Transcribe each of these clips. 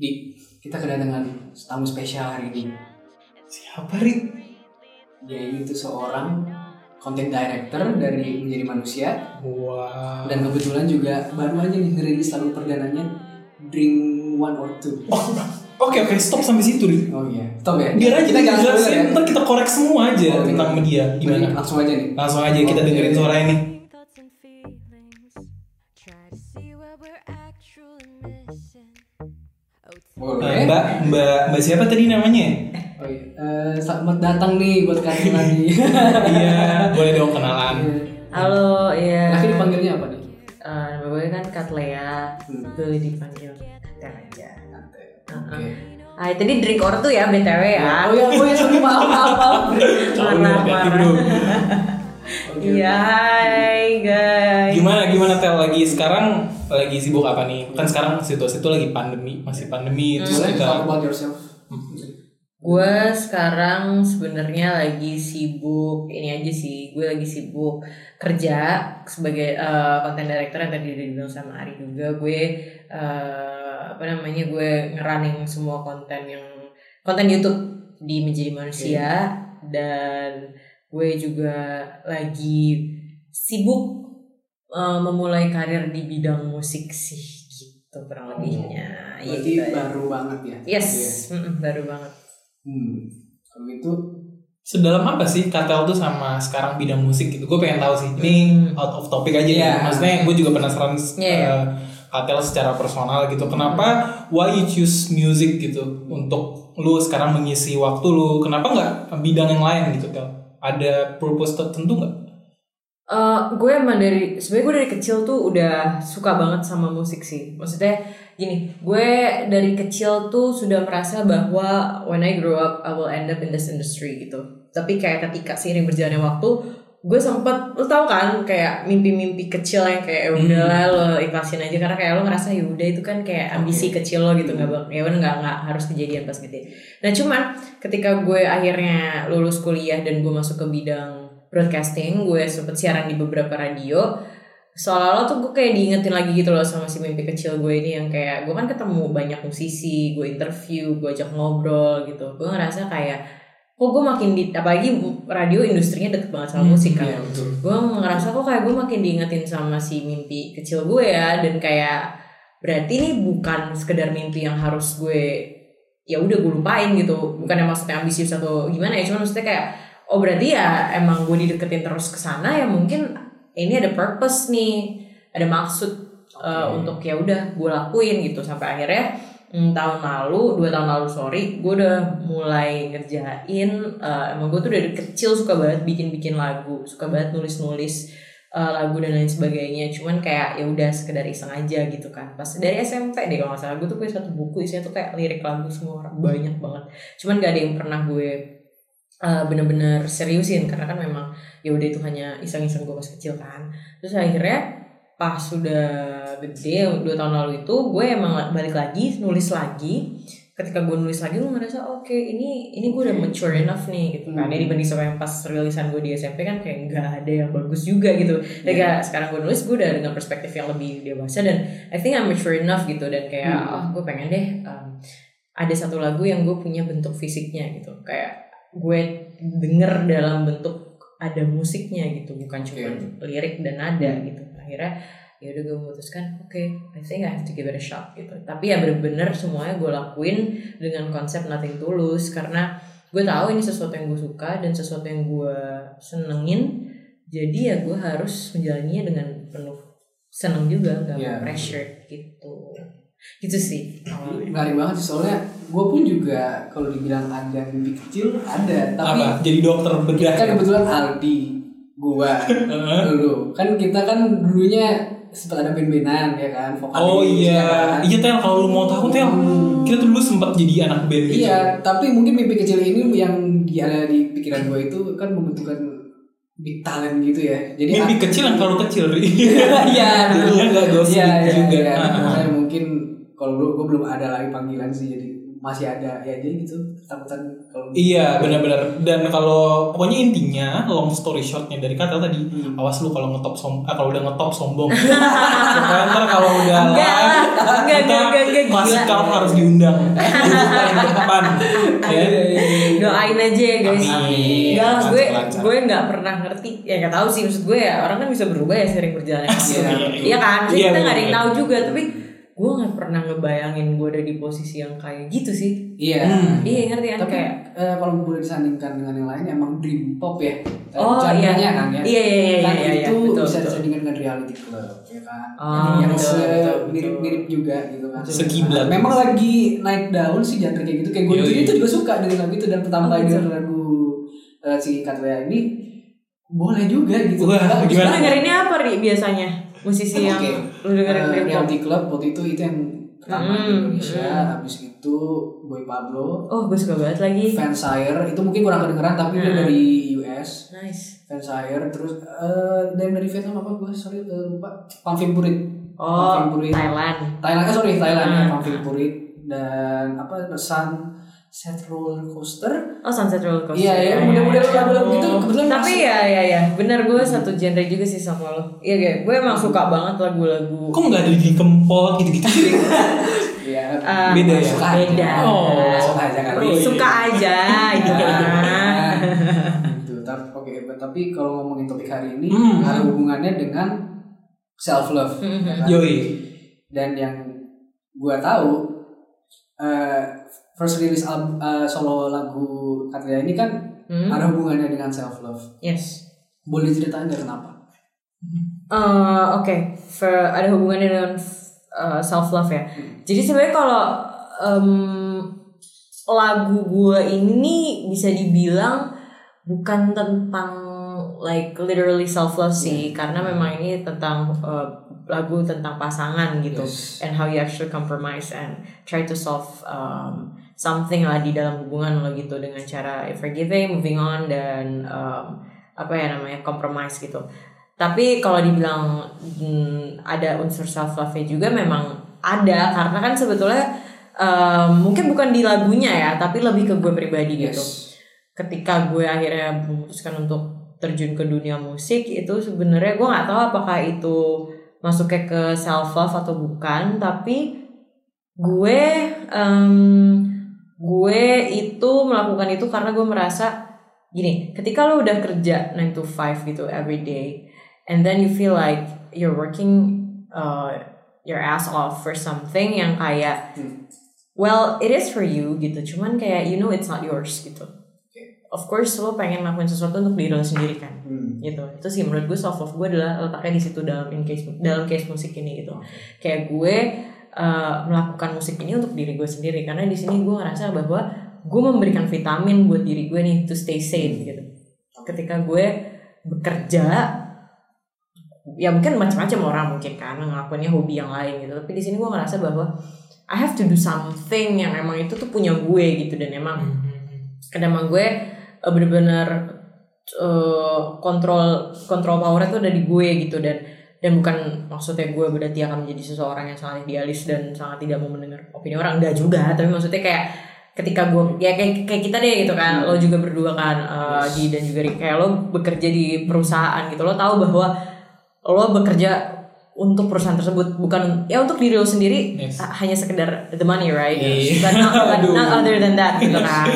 Di kita kedatangan tamu spesial hari ini. Siapa Rik? Dia itu seorang content director dari Menjadi Manusia Wow. dan kebetulan juga baru aja nih ngerilis lagu perdananya Drink One or Two. Oh, oke oke stop sampai situ Rik. Oh iya, stop ya. Biar aja kita jangan jelasin, ya. ntar kita korek semua aja Oh, tentang iya. media. Gimana? Langsung aja nih. Langsung aja kita Oke. dengerin suara ini. Boleh. mbak, mbak, mbak siapa tadi namanya? Oh iya. Eh, selamat datang nih buat kalian lagi. iya, boleh dong kenalan. Halo, iya. Laki dipanggilnya apa nih? Eh, nama gue kan Katlea, Hmm. gue dipanggil Katel aja. Oke. Ah, tadi drink or tuh ya BTW ya. Oh ya, oh ya, sorry, maaf, maaf, maaf. Marah, Iya, hai guys. Gimana gimana Tel lagi sekarang lagi sibuk apa nih? Kan sekarang situasi itu lagi pandemi, masih pandemi terus Boleh kita talk about yourself. Gue sekarang sebenarnya lagi sibuk ini aja sih. Gue lagi sibuk kerja sebagai content director yang tadi udah dibilang sama Ari juga. Gue eh, apa namanya gue ngerunning semua konten yang konten YouTube di menjadi manusia dan gue juga lagi sibuk eh, memulai karir di bidang musik sih gitu kurang lebihnya. Iya, Berarti gitu ya. baru banget ya. Yes, Iya. mm-mm, baru banget. Hmm. Kalau gitu sedalam apa sih Katel tuh sama sekarang bidang musik gitu? Gue pengen tahu sih. Ini Hmm. out of topic aja Iya. ya. Maksudnya gue juga penasaran Iya, iya. eh, Katel secara personal gitu. Kenapa why you choose music gitu untuk lu sekarang mengisi waktu lu? Kenapa nggak bidang yang lain gitu Tel? Ada purpose tertentu nggak? Eh, gue emang dari sebenarnya gue dari kecil tuh udah suka banget sama musik sih. Maksudnya gini, gue dari kecil tuh sudah merasa bahwa when I grow up I will end up in this industry gitu. Tapi kayak ketika seiring berjalannya waktu, gue sempet lo tau kan kayak mimpi-mimpi kecil yang kayak "Ya udahlah lo ikhlasin aja karena kayak lo ngerasa ya udah itu kan kayak ambisi kecil lo gitu nggak bak ya udah nggak nggak harus kejadian pas gede. Nah cuman ketika gue akhirnya lulus kuliah dan gue masuk ke bidang broadcasting gue sempet siaran di beberapa radio. Seolah-olah tuh gue kayak diingetin lagi gitu loh sama si mimpi kecil gue ini yang kayak gue kan ketemu banyak musisi gue interview gue ajak ngobrol gitu. Gue ngerasa kayak kok gue makin di apalagi radio industrinya deket banget sama musik kan. iya, betul. gue ngerasa kok kayak gue makin diingetin sama si mimpi kecil gue ya dan kayak berarti ini bukan sekedar mimpi yang harus gue ya udah gue lupain gitu. Bukan yang maksudnya ambisius atau gimana ya cuma maksudnya kayak oh berarti ya emang gue dideketin terus ke sana ya mungkin ini ada purpose nih ada maksud uh, Oke. untuk ya udah gue lakuin gitu. Sampai akhirnya hmm, tahun lalu dua tahun lalu sorry gue udah mulai ngerjain uh, emang gue tuh dari kecil suka banget bikin bikin lagu suka banget nulis nulis lagu dan lain sebagainya. Cuman kayak ya udah sekedar iseng aja gitu kan. Pas dari SMP deh kalau nggak salah gue tuh punya satu buku isinya tuh kayak lirik lagu semua orang banyak banget. Cuman gak ada yang pernah gue uh, bener-bener seriusin karena kan memang ya udah itu hanya iseng-iseng gue pas kecil kan terus akhirnya pas sudah gede dua tahun lalu itu gue emang balik lagi nulis lagi ketika gue nulis lagi gue ngerasa oke ini ini gue udah mature enough nih gitu kan Hmm. ya dibanding sama yang pas rilisan gue di SMP kan kayak nggak ada yang bagus juga gitu Iya. kayak sekarang gue nulis gue udah dengan perspektif yang lebih dewasa dan I think I'm mature enough gitu dan kayak Hmm. oh gue pengen deh um, ada satu lagu yang gue punya bentuk fisiknya gitu kayak gue denger dalam bentuk ada musiknya gitu bukan cuma lirik dan nada gitu. Akhirnya ya udah gue memutuskan oke I think I have to give it a shot gitu. Tapi ya bener-bener semuanya gue lakuin dengan konsep nothing tulus karena gue tahu ini sesuatu yang gue suka dan sesuatu yang gue senengin jadi ya gue harus menjalaninya dengan penuh seneng juga nggak Iya. mau pressure gitu gitu sih menarik banget sih soalnya gue pun juga kalau dibilang ada mimpi kecil ada tapi apa? Jadi dokter bedah. kan kebetulan Aldi gua Heeh. dulu kan kita kan dulunya sempat ada band-bandan ya kan vokalis Oh ya iya, kan? iya Tel kalau lu mau tahu Tel, kita tuh dulu sempat jadi anak band gitu. Iya, tapi mungkin mimpi kecil ini yang di ada di pikiran gue itu kan membentukkan big talent gitu ya. Jadi Mimpi kecil yang kalau kecil, Ri. Iya, Jadinya nggak gosip Iya, iya, juga. iya. Kalau gue gue belum ada lagi panggilan sih jadi masih ada ya aja gitu ketakutan kalau Iya benar-benar. Dan kalau pokoknya intinya long story shortnya dari kata tadi Hmm. awas lu kalau ngetop som ah, kalau udah ngetop sombong. Pokoknya ntar kalau udah Enggak. Enggak, kita enggak, enggak, enggak, Mas gila. Kal harus diundang? Dibuka yang depan ya doain aja ya guys. Amin. Enggak gue Lancar-lancar. gue nggak pernah ngerti. Ya nggak tahu sih maksud gue ya orang kan bisa berubah ya sering berjalan. Waktu Iya, iya kan? Iya, kita nggak ada yang tahu juga tapi gue nggak pernah ngebayangin gue ada di posisi yang kayak gitu sih iya Hmm. iya ngerti kan tapi kayak eh, kalau boleh disandingkan dengan yang lain emang dream pop ya Oh, iya. Genre-nya kan ya Iya, iya, iya, kan iya, iya, itu betul, bisa betul. disandingkan dengan reality club ya kan Oh, yang betul, betul, betul. mirip-mirip juga gitu kan Sekiblat. memang lagi naik daun sih genre kayak gitu kayak gue sendiri itu juga suka dengan lagu itu dan pertama Oh, kali gitu. denger lagu eh, si Katria ini boleh juga gitu Wah, gimana? dengerinnya apa ri biasanya musisi yang. Lu dengerin dream pop reality club waktu itu itu yang pertama di Hmm, Indonesia hmm. habis itu Boy Pablo. Oh gue suka banget lagi. Fansire itu mungkin kurang kedengeran tapi dia Hmm. dari US nice. Fansire terus eh dari dari Vietnam apa gue sorry eh, lupa. Pamphim Purit. Oh Pamphim Purit. Thailand. Thailand eh sorry Thailand ya Hmm. Pamphim Purit. Dan apa Sun Set Roller Coaster oh Sunset Roller Coaster iya ya mudah-mudahan lagu-lagu gitu kebetulan tapi ya ya ya benar gue satu genre juga sih sama lo iya kayak gue emang suka banget lagu-lagu kok nggak ada di kempot gitu-gitu sih Iya. Ah, Beda ya? Suka aja. beda Oh, suka aja iya. suka aja gitu gitu tapi oke tapi kalau ngomongin topik hari ini Hmm. ada hubungannya dengan self love Hmm. yoi dan yang gua tahu eh, first release album eh, solo lagu Katria ini kan Hmm? ada hubungannya dengan self love yes. Boleh ceritain dari kenapa? Eh, Oke, for- ada hubungannya dengan self love ya. Jadi sebenarnya kalau em, lagu gue ini nih bisa dibilang bukan tentang like literally self love sih, karena memang ini tentang eh, lagu tentang pasangan gitu, Yes. and how you actually compromise and try to solve um, something lah di dalam hubungan lo gitu dengan cara forgiving, moving on dan em, apa ya namanya compromise gitu. Tapi kalau dibilang hmm, ada unsur self love juga memang ada karena kan sebetulnya um, mungkin bukan di lagunya ya, tapi lebih ke gue pribadi gitu. yes Ketika gue akhirnya memutuskan untuk terjun ke dunia musik itu sebenarnya gue nggak tahu apakah itu masuknya ke self love atau bukan, tapi gue em, gue itu melakukan itu karena gue merasa gini, ketika lo udah kerja 9 to 5 gitu every day and then you feel like you're working uh, your ass off for something yang kayak Hmm. well it is for you gitu. Cuman kayak you know it's not yours gitu. Of course lo pengen ngelakuin sesuatu untuk diri lo sendiri kan Hmm. gitu. Itu sih menurut gue self love gue adalah letaknya di situ dalam in case dalam case musik ini gitu. Kayak gue uh, melakukan musik ini untuk diri gue sendiri. Karena di sini gue ngerasa bahwa gue memberikan vitamin buat diri gue nih to stay sane gitu. Ketika gue bekerja ya mungkin macam-macam orang mungkin kan ngelakuinnya hobi yang lain gitu. Tapi di sini gue ngerasa bahwa I have to do something yang emang itu tuh punya gue gitu. Dan emang dan emang gue uh, bener-bener uh, kontrol kontrol powernya tuh ada di gue gitu. Dan dan bukan maksudnya gue berarti akan menjadi seseorang yang sangat idealis dan sangat tidak mau mendengar opini orang. Enggak juga tapi maksudnya kayak ketika gue ya kayak kayak kita deh gitu kan. Lo juga berdua kan uh, di dan juga kayak lo bekerja di perusahaan gitu. Lo tahu bahwa lo bekerja untuk perusahaan tersebut bukan ya untuk diri lo sendiri Yes. ha- hanya sekedar the money right? Iya. but not, but not other than that gitu kan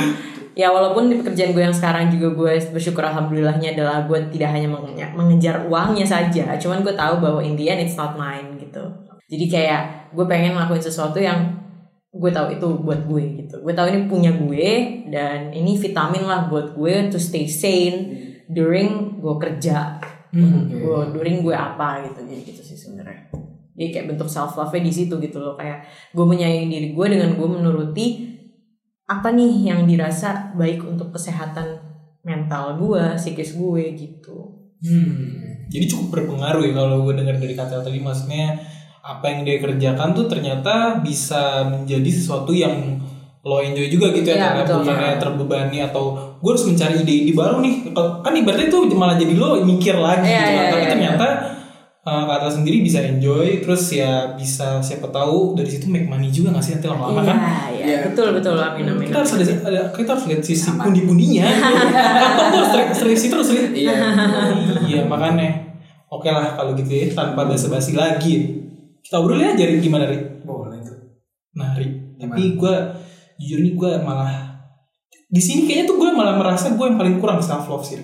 ya walaupun di pekerjaan gue yang sekarang juga gue bersyukur alhamdulillahnya adalah gue tidak hanya menge- mengejar uangnya saja. Cuman gue tahu bahwa in the end it's not mine gitu. Jadi kayak gue pengen ngelakuin sesuatu yang gue tahu itu buat gue gitu. Gue tahu ini punya gue dan ini vitamin lah buat gue to stay sane during gue kerja. Hmm. gue during gue apa gitu. Jadi gitu sih sebenarnya. Jadi kayak bentuk self love di situ gitu loh. Kayak gue menyayangi diri gue dengan gue menuruti apa nih yang dirasa baik untuk kesehatan mental gue psikis gue gitu Hmm. Jadi cukup berpengaruh ya kalau gue dengar dari kata tadi maksudnya apa yang dia kerjakan tuh ternyata bisa menjadi sesuatu yang lo enjoy juga gitu ya, Iya, karena betul. bukannya terbebani atau gue harus mencari ide-ide baru nih kan ibaratnya itu malah jadi lo mikir lagi Iya, gitu kan. iya, tapi iya. ternyata uh, Kak Atal sendiri bisa enjoy terus ya bisa siapa tahu dari situ make money juga nggak sih nanti lama-lama kan Iya, iya, Iya. betul betul amin amin. kita harus ada, ada kita harus lihat sisi pundi-pundinya atau tuh harus seleksi terus lihat Iya. iya makanya oke lah kalau gitu ya tanpa basa-basi lagi kita obrolin aja Ri. gimana Ri? Boleh tuh. Nah, Ri, tapi gue jujur nih gue malah di sini kayaknya tuh gue malah merasa gue yang paling kurang self love sih.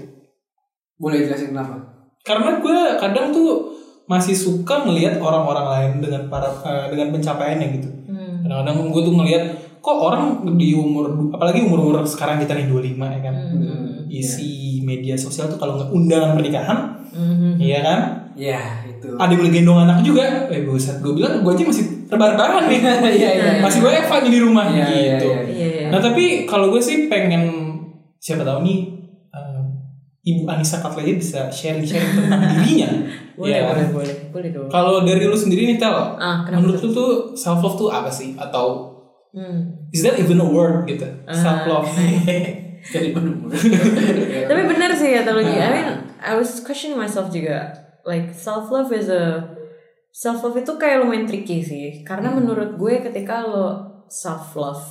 Boleh jelasin kenapa? Karena gue kadang tuh masih suka melihat orang-orang lain dengan para eh, dengan pencapaiannya gitu. Hmm. Kadang-kadang gue tuh ngelihat kok orang di umur apalagi umur-umur sekarang kita nih 25 ya kan. Hmm. Isi media sosial tuh kalau nggak undangan pernikahan, Hmm. iya kan? Iya, itu. Ada yang boleh gendong anak juga. Eh buset, gue bilang gue aja masih rebahan nih. Iya, iya. iya. masih gue Eva di rumah Iya, iya, gitu. iya. Iya, iya. Nah tapi kalau gue sih pengen siapa tahu nih eh, Ibu Anissa Katleya bisa sharing-sharing tentang dirinya. Boleh, Ya. boleh, boleh, boleh dong. Kalau dari lu sendiri nih Tel, Ah, menurut lu tuh self love tuh apa sih? Atau Hmm. is that even a word gitu? Ah. self love. Jadi Tapi benar sih ya kalau I mean, I was questioning myself juga. Like self love is a self love itu kayak lumayan tricky sih. Karena Hmm. menurut gue ketika lo self love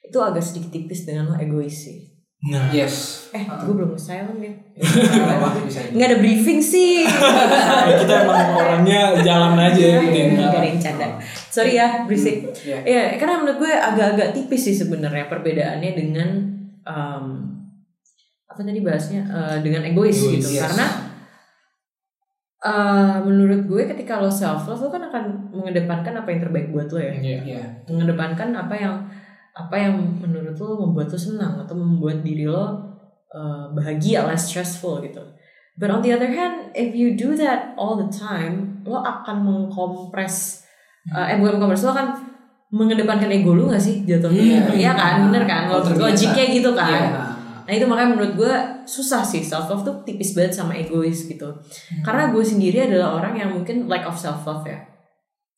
itu agak sedikit tipis dengan lo egois sih. Nah, Yes. Eh, gue belum silent ya. Lewat bisa. Nggak ada briefing sih. kita emang orangnya jalan aja gitu ya. Nggak ada yang canda. Sorry ya, berisik. Iya. Iya, karena menurut gue agak-agak tipis sih sebenarnya perbedaannya dengan um, apa tadi bahasnya Eh, dengan egois, Egois, gitu. yes. Karena eh, menurut gue ketika lo self love lo kan akan mengedepankan apa yang terbaik buat lo ya. Iya. Iya. Mengedepankan apa yang apa yang menurut lo membuat lo senang atau membuat diri lo eh, bahagia, less stressful gitu. But on the other hand, if you do that all the time, lo akan mengkompres eh, eh bukan mengkompres lo akan mengedepankan ego lu gak sih jatuhnya? Iya. Iya kan, bener kan? Lo- terbiasa. Logiknya gitu kan. Iya. Nah itu makanya menurut gue susah sih self love tuh tipis banget sama egois gitu. Karena gue sendiri adalah orang yang mungkin lack of self love ya.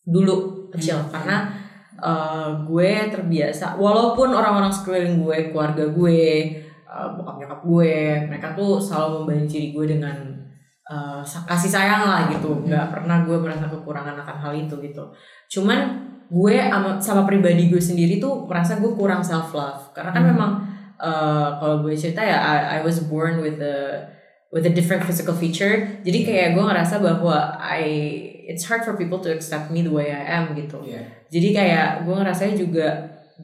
Dulu kecil karena uh, gue terbiasa walaupun orang-orang sekeliling gue, keluarga gue, uh, bokap nyokap gue, mereka tuh selalu membanjiri gue dengan uh, kasih sayang lah gitu. Nggak pernah gue merasa kekurangan akan hal itu gitu. Cuman gue sama, sama pribadi gue sendiri tuh merasa gue kurang self love karena kan memang uh, kalau gue cerita ya I, I was born with a with a different physical feature jadi kayak gue ngerasa bahwa I it's hard for people to accept me the way I am gitu Iya. jadi kayak gue ngerasanya juga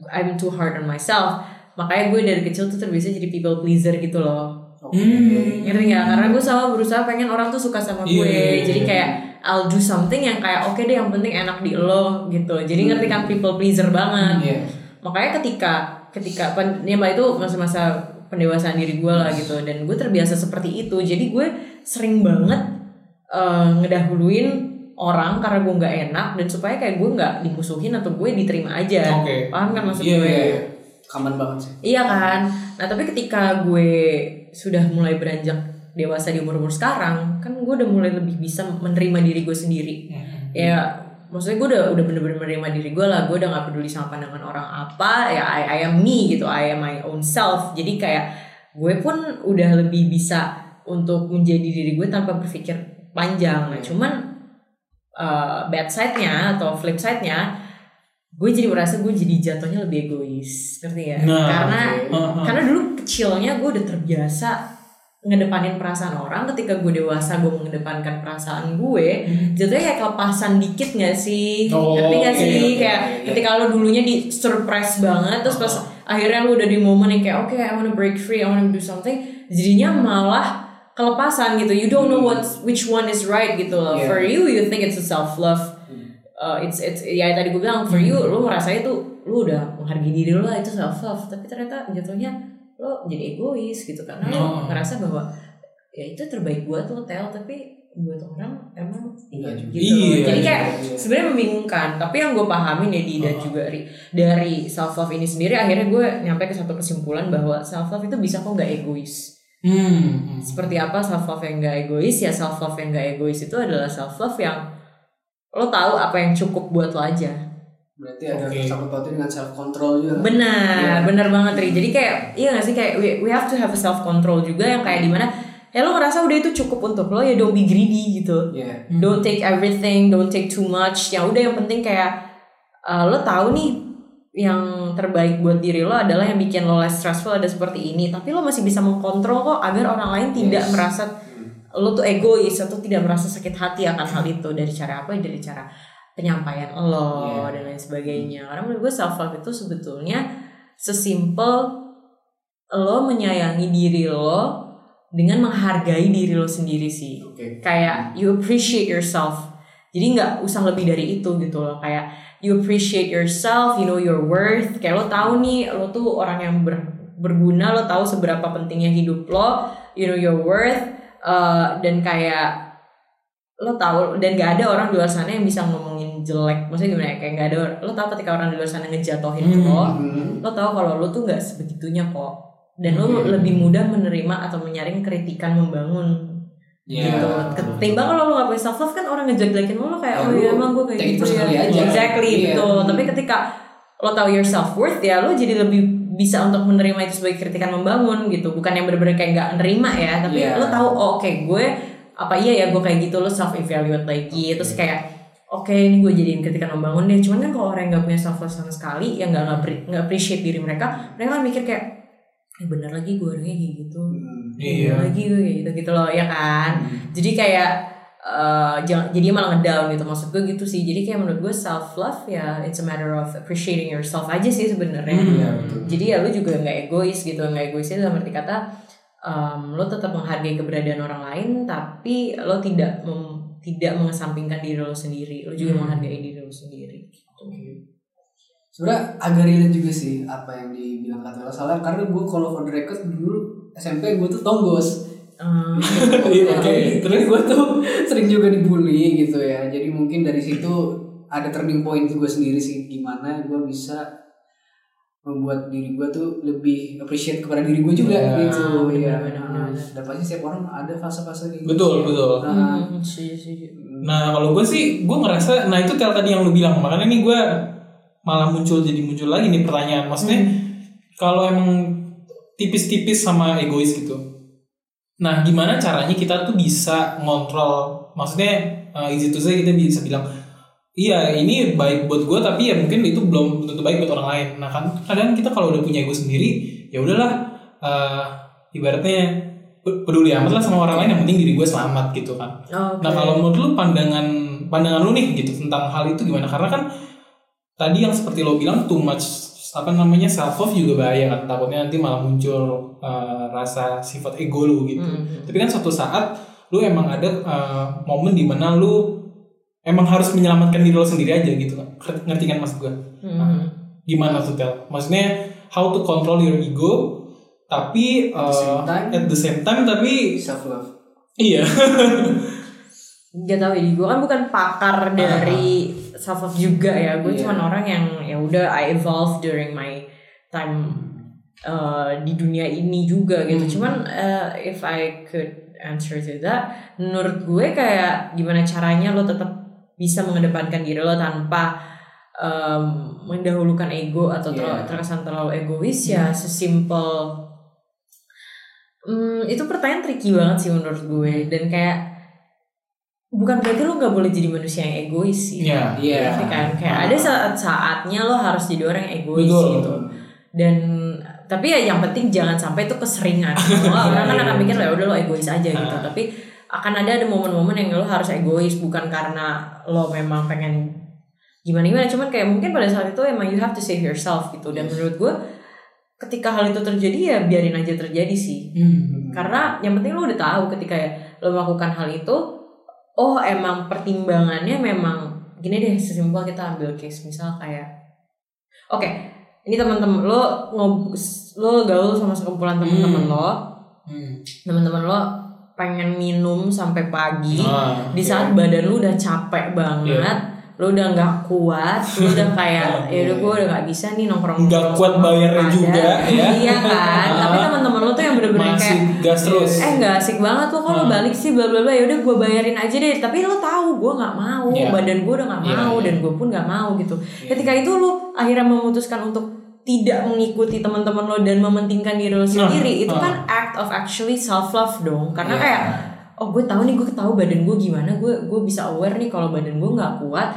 I'm too hard on myself makanya gue dari kecil tuh terbiasa jadi people pleaser gitu loh Oke. Hmm. ngerti nggak karena gue selalu berusaha pengen orang tuh suka sama gue Iya. jadi kayak I'll do something yang kayak oke deh yang penting enak di lo gitu jadi ngerti kan people pleaser banget Iya. makanya ketika ketika ya mbak itu masa-masa pendewasaan diri gue lah gitu dan gue terbiasa seperti itu jadi gue sering banget eh, ngedahuluin orang karena gue nggak enak dan supaya kayak gue nggak dimusuhin atau gue diterima aja Oke. paham kan maksud Iya, gue iya, iya. Common banget sih. Iya kan. Nah tapi ketika gue sudah mulai beranjak dewasa di umur umur sekarang, kan gue udah mulai lebih bisa menerima diri gue sendiri. Ya maksudnya gue udah udah bener-bener menerima diri gue lah. Gue udah nggak peduli sama pandangan orang apa. Ya I, I am me gitu. I am my own self. Jadi kayak gue pun udah lebih bisa untuk menjadi diri gue tanpa berpikir panjang. Nah cuman uh, bad side-nya atau flip side-nya gue jadi merasa gue jadi jatuhnya lebih egois. Ngerti ya Nah, karena. Heeh. karena dulu kecilnya gue udah terbiasa ngedepanin perasaan orang. Ketika gue dewasa gue mengedepankan perasaan gue jatuhnya kayak kelepasan dikit gak sih? Oh, ngerti gak oke, sih? oke, kayak oke. ketika lo dulunya di surprise banget terus pas akhirnya lo udah di momen yang kayak oke I wanna break free I wanna do something jadinya malah kelepasan gitu. You don't know what which one is right gitu loh. Yeah. for you you think it's a self love uh, it's it's ya tadi gue bilang for you lo merasanya tuh lo udah menghargai diri lo lah itu self love tapi ternyata jatuhnya lo jadi egois gitu. Karena No. lo ngerasa bahwa ya itu terbaik buat lo tel. Tapi buat orang emang juga. gitu. Iya, jadi iya, kayak iya. sebenarnya membingungkan. Tapi yang gue pahamin ya di dan Oh. juga dari dari self love ini sendiri akhirnya gue nyampe ke satu kesimpulan bahwa self love itu bisa kok nggak egois Hmm. seperti apa self love yang gak egois ya self love yang gak egois itu adalah self love yang lo tahu apa yang cukup buat lo aja Berarti ada Oke. sangkut pautnya dengan self control juga. kan? benar Iya. benar banget Ri jadi kayak iya gak sih kayak we, we have to have a self control juga yang kayak di mana ya lo ngerasa udah itu cukup untuk lo ya don't be greedy gitu Iya. don't take everything don't take too much ya udah yang penting kayak uh, lo tahu nih yang terbaik buat diri lo adalah yang bikin lo less stressful ada seperti ini. Tapi lo masih bisa mengkontrol kok agar orang lain tidak Yes. merasa lo tuh egois atau tidak merasa sakit hati akan hal itu. Dari cara apa? Dari cara penyampaian lo Iya. dan lain sebagainya. Karena menurut gue self love itu sebetulnya sesimpel lo menyayangi diri lo dengan menghargai diri lo sendiri sih. Oke. kayak you appreciate yourself jadi nggak usah lebih dari itu gitu loh kayak you appreciate yourself you know your worth kayak lo tahu nih lo tuh orang yang ber- berguna lo tahu seberapa pentingnya hidup lo you know your worth uh, dan kayak lo tahu dan gak ada orang di luar sana yang bisa ngomongin jelek maksudnya gimana ya kayak gak ada lo tahu ketika orang di luar sana ngejatohin Hmm. lo Hmm. lo tahu kalau lo tuh nggak sebegitunya kok dan lo Oke. lebih mudah menerima atau menyaring kritikan membangun Iya. gitu. Ketimbang kalau lo gak punya self love kan orang ngejek-jekin lo, lo kayak Ya, oh iya emang gue kayak gitu personally ya. aja. Exactly Iya. betul. Tapi ketika lo tahu your self worth ya lo jadi lebih bisa untuk menerima itu sebagai kritikan membangun gitu. Bukan yang bener-bener kayak nggak nerima ya, tapi Iya. lo tahu oh, oke gue apa iya ya gue kayak gitu lo self evaluate lagi terus kayak oke ini gue jadiin kritikan membangun deh cuman kan kalau orang yang nggak punya self love sama sekali yang nggak nggak appreciate diri mereka mereka kan mikir kayak eh bener lagi gue orangnya kayak gitu Hmm. Iya. Lagi gue kayak gitu gitu loh ya kan jadi kayak jangan jadi malah ngedown gitu maksud gue gitu sih jadi kayak menurut gue self love ya it's a matter of appreciating yourself aja sih sebenarnya Hmm. Betul. jadi ya lu juga nggak egois gitu nggak egoisnya dalam arti kata em, lo tetap menghargai keberadaan orang lain tapi lo tidak mem- tidak mengesampingkan diri lo sendiri lo juga Hmm. menghargai diri lo sendiri Sebenarnya agak relate juga sih apa yang dibilang kata lo soalnya karena gue kalau for the record dulu SMP gue tuh tonggos. Iya, oke. Terus gue tuh sering juga dibully gitu ya. Jadi mungkin dari situ ada turning point gue sendiri sih gimana gue bisa membuat diri gue tuh lebih appreciate kepada diri gue juga Iya. gitu ya. benar. Dan pasti setiap orang ada fase-fase gitu. Betul, betul. Nah, hmm, setuju. Nah kalau gue sih gue ngerasa nah itu tel tadi yang lu bilang makanya nih gue malah muncul jadi muncul lagi nih pertanyaan maksudnya kalau emang tipis-tipis sama egois gitu nah gimana caranya kita tuh bisa ngontrol maksudnya uh, easy to say kita bisa bilang iya ini baik buat gue tapi ya mungkin itu belum tentu baik buat orang lain nah kan kadang kita kalau udah punya ego sendiri ya udahlah uh, ibaratnya pe- peduli amat lah sama orang lain yang penting diri gue selamat gitu kan Oke. Nah kalau menurut lu pandangan pandangan lu nih gitu tentang hal itu gimana? Karena kan tadi yang seperti lo bilang too much apa namanya self love juga bahaya kan takutnya nanti malah muncul uh, rasa sifat ego lu gitu. Mhm. Tapi kan suatu saat lu emang ada uh, momen di mana lu emang harus menyelamatkan diri lo sendiri aja gitu kan. Ngerti- kan maksud gue? Mhm. Gimana tuh Tel? Maksudnya how to control your ego tapi At the same uh, time. at the same time tapi self love. iya Gak tau ya, gue kan bukan pakar dari self love juga ya. Gue Iya. cuma orang yang ya udah I evolve during my time uh, di dunia ini juga gitu. Cuman uh, if I could answer to that, menurut gue kayak gimana caranya lo tetap bisa mengedepankan diri lo tanpa um, mendahulukan ego atau Iya. terkesan terlalu egois ya sesimpel Hmm, itu pertanyaan tricky banget sih menurut gue dan kayak bukan berarti lo nggak boleh jadi manusia yang egois sih. Iya. Iya. Ngerti kan? Kayak ada saat-saatnya lo harus jadi orang yang egois Betul. gitu. Dan tapi ya yang penting jangan sampai itu keseringan. Kalau orang kan Iya, akan iya. mikir ya udah lo egois aja gitu. Ah. Tapi akan ada ada momen-momen yang lo harus egois bukan karena lo memang pengen gimana gimana cuman kayak mungkin pada saat itu emang you have to save yourself gitu dan menurut gue ketika hal itu terjadi ya biarin aja terjadi sih Hmm. karena yang penting lo udah tahu ketika ya lo melakukan hal itu oh emang pertimbangannya memang gini deh sesimpel kita ambil case misal kayak oke ini teman-teman lo ngob lo gaul sama sekumpulan teman-teman Hmm. lo Hmm. teman-teman lo pengen minum sampai pagi Ah, di saat badan lu udah capek banget lo udah nggak kuat lo udah kayak ya udah gue udah nggak bisa nih nongkrong Nggak kuat bayarnya juga, ya. iya kan tapi teman-teman lo tuh yang bener-bener masih kayak gas terus. eh nggak asik banget lo kalau Hmm. balik sih bla bla bla ya udah gue bayarin aja deh tapi lo tahu gue nggak mau Iya. badan gue udah nggak Iya, mau iya. dan gue pun nggak mau gitu ketika itu lo akhirnya memutuskan untuk tidak mengikuti teman-teman lo dan mementingkan diri lo sendiri itu ah. kan act of actually self love dong karena Iya. kayak oh gue tahu nih gue tahu badan gue gimana gue gue bisa aware nih kalau badan gue nggak kuat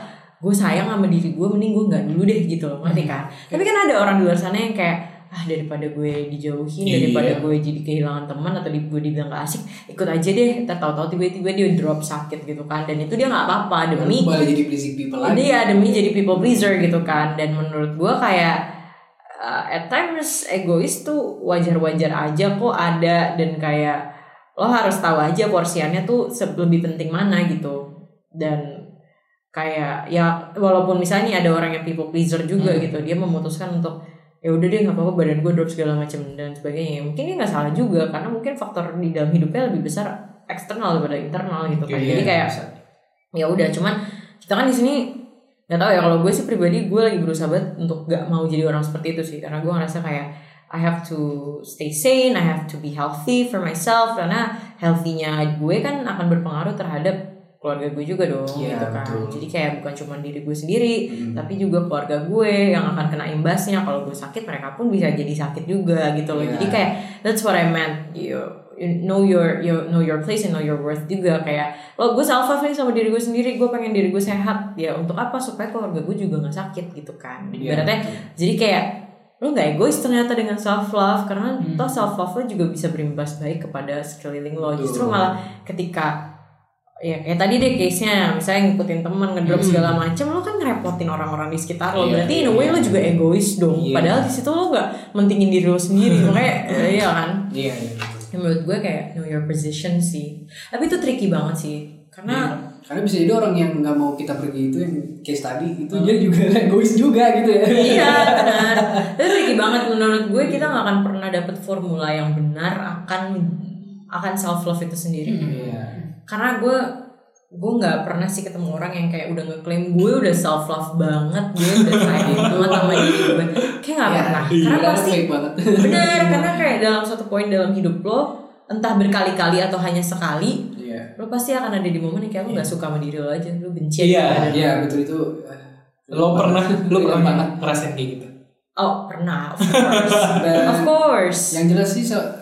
gue sayang sama diri gue mending gue nggak dulu deh gitu loh ngerti kan tapi kan ada orang di luar sana yang kayak ah daripada gue dijauhin Iya. daripada gue jadi kehilangan teman atau di, gue dibilang gak asik ikut aja deh tahu-tahu tiba-tiba dia drop sakit gitu kan dan itu dia nggak apa-apa demi Balik jadi pleasing people lagi. dia demi jadi people pleaser gitu kan dan menurut gue kayak uh, at times egois tuh wajar-wajar aja kok ada dan kayak lo harus tahu aja porsiannya tuh lebih penting mana gitu dan kayak ya walaupun misalnya ada orang yang people pleaser juga gitu dia memutuskan untuk ya udah deh nggak apa-apa badan gue drop segala macam dan sebagainya. Ya, mungkin dia nggak salah juga karena mungkin faktor di dalam hidupnya lebih besar eksternal daripada internal gitu kan. Oke, jadi Iya, kayak ya udah cuman kita kan di sini nggak tahu ya kalau gue sih pribadi gue lagi berusaha banget untuk gak mau jadi orang seperti itu sih. Karena gue ngerasa kayak I have to stay sane I have to be healthy for myself karena healthy-nya gue kan akan berpengaruh terhadap keluarga gue juga dong Iya, gitu kan. betul. jadi kayak bukan cuma diri gue sendiri Hmm. tapi juga keluarga gue yang akan kena imbasnya. Kalau gue sakit mereka pun bisa jadi sakit juga gitu loh. Iya. jadi kayak that's what I meant. You, you know your you know your place and know your worth juga. Kayak lo gue self love nih sama diri gue sendiri. Gue pengen diri gue sehat. Ya untuk apa? Supaya keluarga gue juga nggak sakit gitu kan. Iya, ibaratnya jadi kayak lo nggak egois ternyata dengan self love karena Hmm. toh self love lo juga bisa berimbas baik kepada sekeliling lo. Justru malah ketika ya kayak tadi deh case nya misalnya ngikutin teman ngedrop Hmm. segala macam lo kan ngerepotin orang-orang di sekitar lo Iya, berarti in a way iya. lo juga egois dong Iya. padahal di situ lo nggak mentingin diri lo sendiri makanya iya kan Iya, iya. betul. Ya, menurut gue kayak know your position sih tapi itu tricky banget sih karena Karena bisa jadi orang yang nggak mau kita pergi itu yang case tadi itu dia juga egois juga gitu ya. iya benar itu tricky banget menurut gue kita nggak akan pernah dapet formula yang benar akan akan self love itu sendiri Iya. Karena gue gue nggak pernah sih ketemu orang yang kayak udah ngeklaim gue udah self love banget gue udah sayang banget sama diri gue kayak nggak Iya. pernah Iya, karena pasti benar karena kayak dalam satu poin dalam hidup lo entah berkali-kali atau hanya sekali Iya. lo pasti akan ada di momen yang kayak lo nggak suka sama diri lo aja lo benci aja Iya. Iya, betul itu. eh, Lo pernah lo Iya, pernah banget. ngerasain kayak gitu? oh pernah of course of course yang jelas sih se-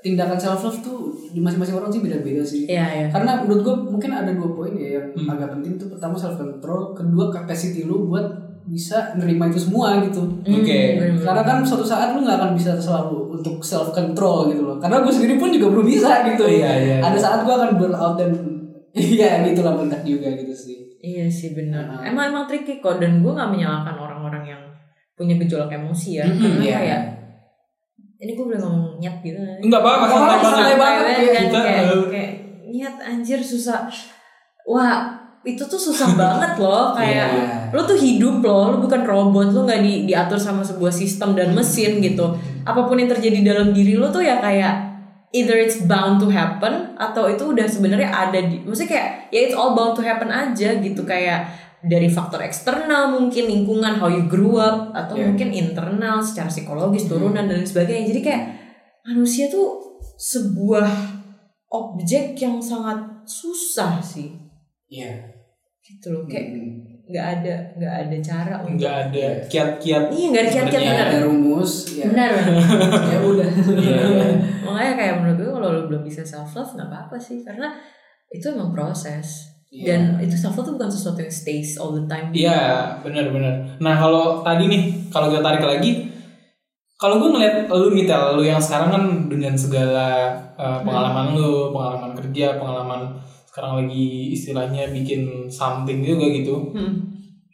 tindakan self love tuh di masing-masing orang sih beda-beda sih. iya iya Karena menurut gue mungkin ada dua poin ya yang Hmm. agak penting tuh pertama self control, kedua capacity lu buat bisa nerima itu semua gitu. Hmm, Oke. bener-bener. Karena kan suatu saat lu nggak akan bisa selalu untuk self control gitu loh. Karena gue sendiri pun juga belum bisa gitu. Iya, iya, Ada iya. saat gue akan burn out dan iya gitu lah mentak juga gitu sih. Iya sih benar. Nah. Emang emang tricky kok dan gue nggak menyalahkan orang-orang yang punya gejolak emosi ya. Mm-mm, Karena iya. kayak ini gue boleh ngomong nyet gitu. nggak? Enggak apa-apa, santai banget. santai banget. Kita, kayak, kayak nyet anjir susah. Wah itu tuh susah banget loh kayak Iya. lo tuh hidup loh lo bukan robot lo nggak di, diatur sama sebuah sistem dan mesin gitu apa pun yang terjadi dalam diri lo tuh ya kayak either it's bound to happen atau itu udah sebenarnya ada di maksudnya kayak ya it's all bound to happen aja gitu kayak dari faktor eksternal mungkin lingkungan how you grew up atau Yeah. mungkin internal secara psikologis turunan dan lain sebagainya jadi kayak manusia tuh sebuah objek yang sangat susah sih Iya. gitu loh kayak Hmm. nggak ada nggak ada cara untuk Enggak ada kiat-kiat. iya nggak ada kiat-kiat benar Ada rumus ya. benar benar. ya udah. Iya, iya. makanya kayak menurut gue kalau lo belum bisa self love nggak apa-apa sih karena itu emang proses Iya. dan itu self love tuh bukan sesuatu yang stays all the time Iya, benar-benar. Nah, kalau tadi nih, kalau kita tarik lagi, kalau gue ngeliat lu nih, Tel, lu yang sekarang kan dengan segala uh, pengalaman lu, pengalaman kerja, pengalaman sekarang lagi istilahnya bikin something juga gitu. Hmm.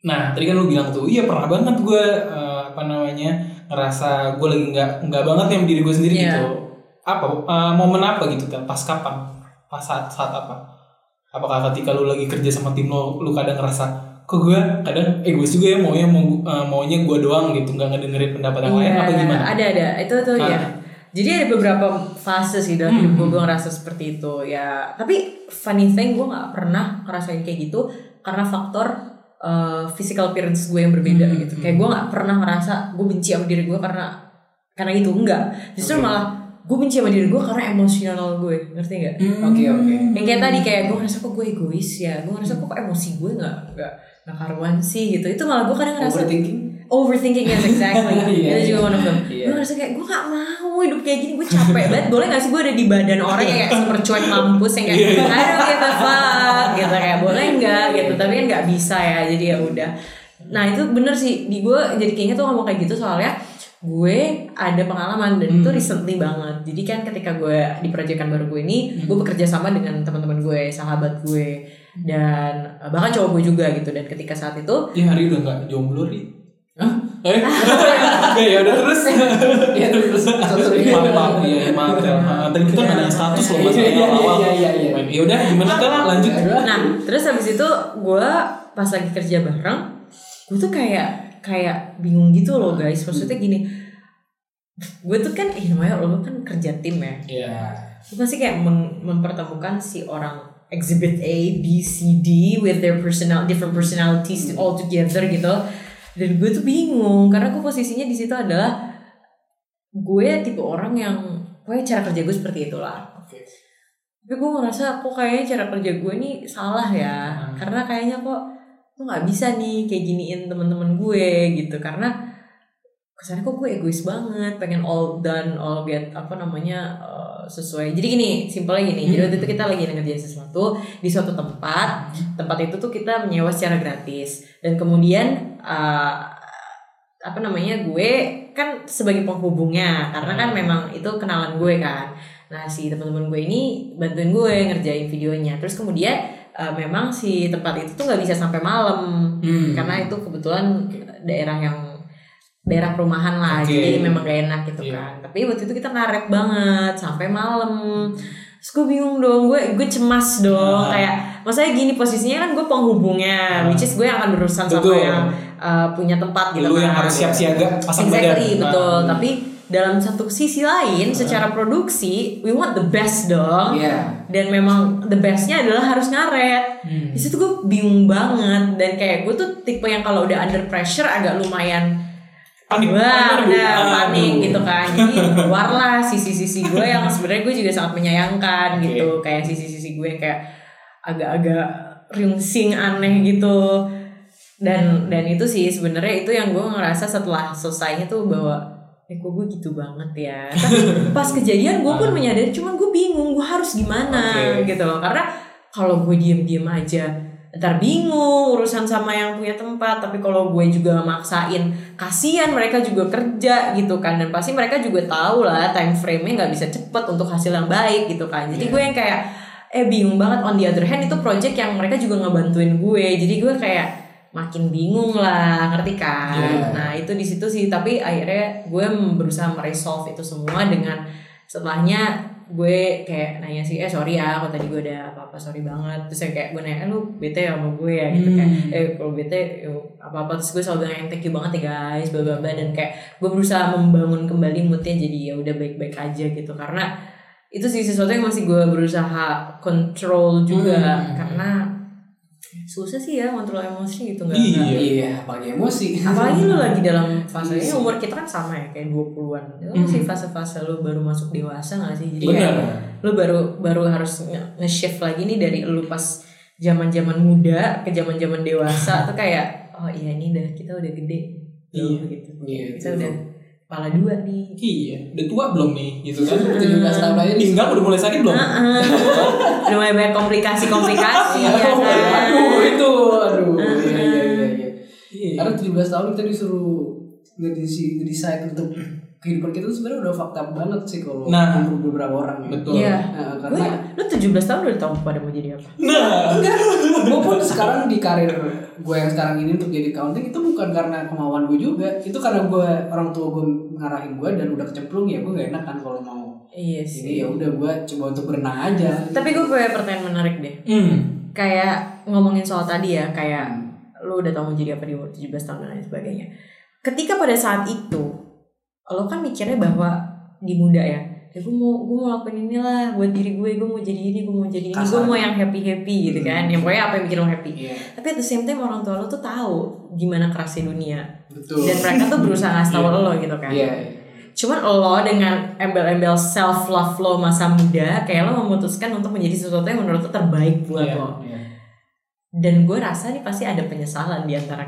Nah, tadi kan lu bilang tuh, iya pernah banget gue uh, apa namanya ngerasa gue lagi nggak nggak banget yang diri gue sendiri Iya. gitu. Apa uh, momen apa gitu Tel? Pas kapan? Pas saat saat apa? Apakah ketika lu lagi kerja sama tim lo, lu kadang ngerasa kok gue kadang egois juga ya maunya mau uh, maunya gue doang gitu nggak ngedengerin pendapat yang lain Iya, apa gimana? ada ada itu tuh Ah. ya jadi ada beberapa fase sih dalam Hmm, hidup gue hmm. gue ngerasa seperti itu ya tapi funny thing gue nggak pernah ngerasain kayak gitu karena faktor uh, physical appearance gue yang berbeda Hmm, gitu hmm. kayak gue nggak pernah ngerasa gue benci sama diri gue karena karena itu enggak justru Oke. malah gue benci sama diri gue karena emosional gue ngerti nggak? Oke, oke. yang kayak tadi kayak gue ngerasa kok gue egois ya gue ngerasa kok emosi gue nggak nggak nggak karuan sih gitu. Itu malah gue kadang ngerasa Overthinking? overthinking yes exactly. Iya, itu juga iya. one of them. Iya. gue ngerasa kayak gue gak mau hidup kayak gini gue capek banget. Boleh gak sih gue ada di badan orang yang kayak super cuek mampus yang kayak I don't give a fuck gitu kayak boleh nggak? gitu. Tapi kan nggak bisa ya jadi ya udah. Nah itu bener sih. Di gue jadi kayaknya tuh ngomong kayak gitu soalnya gue ada pengalaman dan itu recently banget jadi kan ketika gue di proyekan baru gue ini gue bekerja sama dengan teman-teman gue sahabat gue dan eh, bahkan cowok gue juga gitu dan ketika saat itu Ya hari udah nggak jomblo ri. Hah? Eh? ya ya udah terus. Iya terus terus terus. maaf maaf ya maaf Tel. Ah, Tadi kita nggak nanya status loh mas Iya, iya, awal. iya, iya, iya. Ya udah gimana Tel lanjut. Nah, terus habis itu gue pas lagi kerja bareng, gue tuh kayak kayak bingung gitu loh guys. Maksudnya gini, gue tuh kan, eh namanya lo kan kerja tim ya. Iya. Gue pasti kayak mem- mempertemukan si orang exhibit A, B, C, D with their personal different personalities all together gitu. Dan gue tuh bingung karena gue posisinya di situ adalah gue tipe orang yang pokoknya cara kerja gue seperti itulah. Oke. Tapi gue ngerasa kok kayaknya cara kerja gue nih salah ya. Hmm. Karena kayaknya kok gue nggak bisa nih kayak giniin temen-temen gue gitu. Karena kesannya kok gue egois banget, pengen all done, all get apa namanya eh, sesuai. Jadi gini, simpelnya gini. Jadi waktu itu kita lagi ngerjain sesuatu di suatu tempat. Tempat itu tuh kita menyewa secara gratis. Dan kemudian eh, apa namanya gue kan sebagai penghubungnya karena kan memang itu kenalan gue kan nah si teman-teman gue ini bantuin gue ngerjain videonya terus kemudian eh, memang si tempat itu tuh nggak bisa sampai malam Hmm. karena itu kebetulan daerah yang daerah perumahan lah Oke. jadi memang gak enak gitu Iya. kan tapi waktu itu kita ngaret banget sampai malam terus gue bingung dong gue gue cemas dong Ah. kayak maksudnya gini posisinya kan gue penghubungnya Ah. which is gue yang akan berurusan sama yang uh, punya tempat gitu Lu yang kan. harus siap siaga pasang exactly badan. betul Nah. tapi dalam satu sisi lain secara produksi we want the best dong Iya. dan memang the bestnya adalah harus ngaret Hmm. di situ gue bingung banget dan kayak gue tuh tipe yang kalau udah under pressure agak lumayan Panik. Wah, udah panik gitu kan. Jadi keluarlah sisi-sisi gue yang sebenarnya gue juga sangat menyayangkan Oke. gitu. Kayak sisi-sisi gue kayak agak-agak ringsing aneh gitu. Dan dan itu sih sebenarnya itu yang gue ngerasa setelah selesainya tuh bahwa eh kok gue gitu banget ya. Tapi pas kejadian gue pun menyadari cuman gue bingung gue harus gimana Oke. gitu loh. Karena kalau gue diem-diem aja ntar bingung urusan sama yang punya tempat tapi kalau gue juga maksain kasihan mereka juga kerja gitu kan dan pasti mereka juga tahu lah time frame-nya nggak bisa cepet untuk hasil yang baik gitu kan jadi Iya. gue yang kayak eh bingung banget on the other hand itu project yang mereka juga ngebantuin gue jadi gue kayak makin bingung lah ngerti kan? Iya. nah itu di situ sih tapi akhirnya gue berusaha meresolve itu semua dengan setelahnya gue kayak nanya sih eh sorry ya kalau tadi gue ada apa-apa sorry banget. Terus saya kayak gue nanya eh, lu bete ya sama gue ya? Gitu Hmm. kayak eh kalau bete yuk, apa-apa. Terus gue selalu bilang thank you banget ya guys bla bla bla. Dan kayak gue berusaha membangun kembali moodnya jadi ya udah baik-baik aja gitu. Karena itu sih sesuatu yang masih gue berusaha control juga. Hmm. karena susah sih ya kontrol emosi gitu nggak Iya. Iya, apalagi emosi. apalagi lu lagi dalam fase ini Iya. umur kita kan sama ya kayak 20-an itu masih fase-fase lu baru masuk dewasa gak sih jadi kayak Benar. lu baru baru harus nge- nge-shift lagi nih dari lu pas zaman-zaman muda ke zaman-zaman dewasa tuh kayak oh iya ini udah kita udah gede Iya. Tuh, gitu Iya, kita betul. udah kepala dua nih Iya, udah tua belum nih gitu kan? 17 tahun aja. Pinggang udah mulai sakit belum? Udah mulai banyak komplikasi-komplikasi ya kan Aduh, itu aduh. Iya, iya, iya, iya. Iya. Karena 17 tahun kita disuruh ngedesain untuk kehidupan kita tuh sebenarnya udah fakta banget sih kalau Nah. untuk beberapa orang ya. Betul. Iya. Nah, gue karena lu 17 tahun udah tau pada mau jadi apa Nah, enggak, gue pun sekarang di karir gue yang sekarang ini untuk jadi accounting itu bukan karena kemauan gue juga, itu karena gue orang tua gue ngarahin gue dan udah kecemplung ya gue gak enak kan kalau mau. iya Jadi sih ya udah gue coba untuk berenang aja. tapi gue punya pertanyaan menarik deh hmm. kayak ngomongin soal tadi ya kayak lu udah tau mau jadi apa di umur 17 tahun dan lain sebagainya ketika pada saat itu lo kan mikirnya bahwa di muda ya ya gue mau gue mau lakuin inilah buat diri gue gue mau jadi ini gue mau jadi ini gue mau yang happy happy gitu kan yang pokoknya apa yang bikin lo happy Iya, tapi at the same time orang tua lo tuh tahu gimana kerasnya dunia betul. dan mereka tuh berusaha ngasih tahu lo gitu kan Iya. cuman lo dengan embel-embel self love lo masa muda kayak lo memutuskan untuk menjadi sesuatu yang menurut lo terbaik buat Iya. lo Iya. dan gue rasa nih pasti ada penyesalan di antara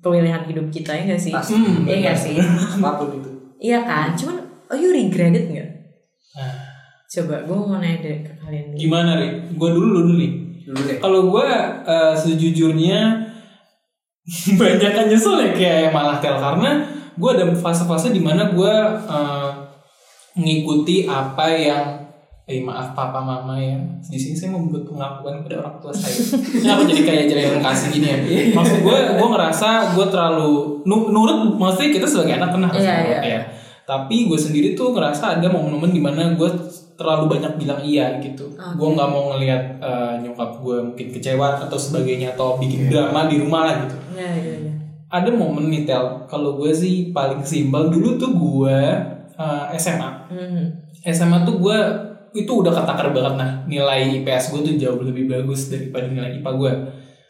pilihan hidup kita ya gak sih? Pasti. Hmm, Iya gak sih? apa pun itu Iya kan? Cuman, oh you regret it gak? Nah. Coba, gue mau nanya deh ke kalian dulu. Gimana ri? Gue dulu lu dulu nih. dulu deh Kalau gue eh, sejujurnya banyak kan nyesel ya kayak malah tel karena gue ada fase-fase di mana gue eh, mengikuti apa yang eh maaf papa mama ya. Di sini saya membuat pengakuan kepada orang tua saya. Kenapa jadi kayak jalan kasih gini ya? Maksud gue gue ngerasa gue terlalu nu- nurut maksudnya kita sebagai anak kan harus Iya, nurut iya. ya. Tapi gue sendiri tuh ngerasa ada momen-momen di mana gue terlalu banyak bilang iya gitu. Oke. gue nggak mau ngelihat eh, nyokap gue mungkin kecewa atau sebagainya atau bikin drama di rumah lah gitu. Iya, iya, iya. ada momen nih tel. Kalau gue sih paling simpel dulu tuh gue eh, SMA Mhm. SMA tuh gue itu udah ketakar banget nah nilai IPS gue tuh jauh lebih bagus daripada nilai IPA gue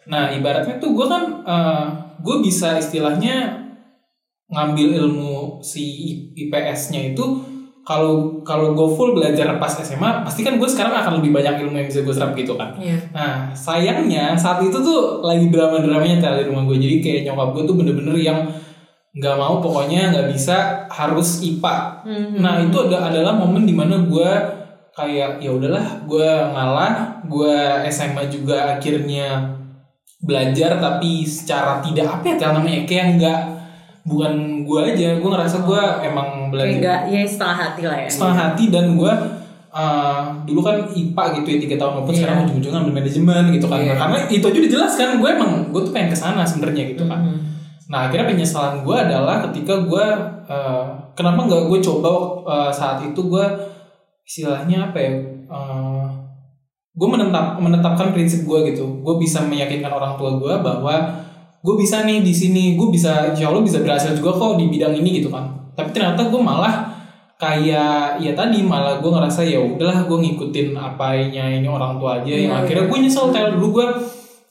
nah ibaratnya tuh gue kan eh, gue bisa istilahnya ngambil ilmu si IPS-nya itu kalau kalau gue full belajar pas SMA pasti kan gue sekarang akan lebih banyak ilmu yang bisa gue serap gitu kan Iya. Nah, sayangnya saat itu tuh lagi drama-dramanya tel di rumah gue. Jadi kayak nyokap gue tuh bener-bener yang nggak mau pokoknya nggak bisa harus IPA. Mhm. Nah, itu ada adalah momen di mana gue kayak ya udahlah, gue ngalah, gue SMA juga akhirnya belajar tapi secara tidak apa ya namanya kayak nggak bukan gue aja, gue ngerasa gue emang Kayak belajar enggak, ya setengah hati lah ya. setengah hati dan gue uh, dulu kan IPA gitu ya tiga tahun walaupun Iya. sekarang ujung-ujungnya ambil manajemen gitu kan Iya. Nah, karena itu aja dijelaskan gue emang gue tuh pengen ke sana sebenarnya gitu kan Mhm. nah akhirnya penyesalan gue adalah ketika gue uh, kenapa nggak gue coba uh, saat itu gue istilahnya apa ya uh, gue menetap menetapkan prinsip gue gitu. Gue bisa meyakinkan orang tua gue bahwa gue bisa nih di sini gue bisa insya Allah bisa berhasil juga kok di bidang ini gitu kan. Tapi ternyata gue malah kayak ya tadi malah gue ngerasa ya udahlah gue ngikutin apanya ini orang tua aja. Yang Iya, akhirnya iya. gue nyesel tel dulu gue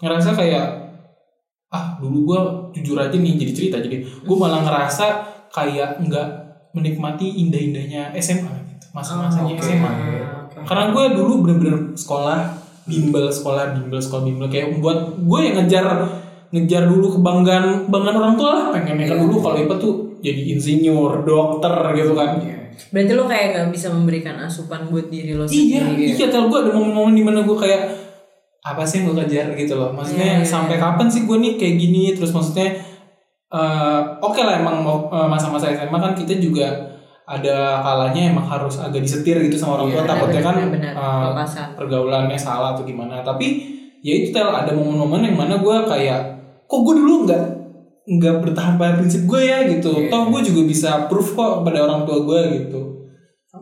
ngerasa kayak ah dulu gue jujur aja nih jadi cerita. Jadi gue malah ngerasa kayak nggak menikmati indah-indahnya SMA masa-masanya Oh, oke. SMA Oke. karena gue dulu bener-bener sekolah bimbel sekolah bimbel sekolah bimbel. Kayak buat gue yang ngejar ngejar dulu kebanggaan kebanggaan orang tua lah. Pengennya kan Iya. dulu kalau IPA tuh jadi insinyur dokter gitu kan. Berarti lo kayak gak bisa memberikan asupan buat diri lo iya sendiri. iya tel gue ada momen-momen di mana gue kayak apa sih yang gue kejar? gitu loh. Maksudnya Iya, iya, sampai kapan sih gue nih kayak gini? Terus maksudnya eh, oke lah emang mau- eh, masa-masa SMA kan kita juga ada kalanya emang harus agak disetir gitu sama orang tua Iya, takutnya kan benar, eh, lepasan. pergaulannya salah atau gimana tapi ya itu tel ada momen-momen yang mana gue kayak kok gue dulu nggak nggak bertahan pada prinsip gue ya gitu Iya. toh gue juga bisa proof kok kepada orang tua gue gitu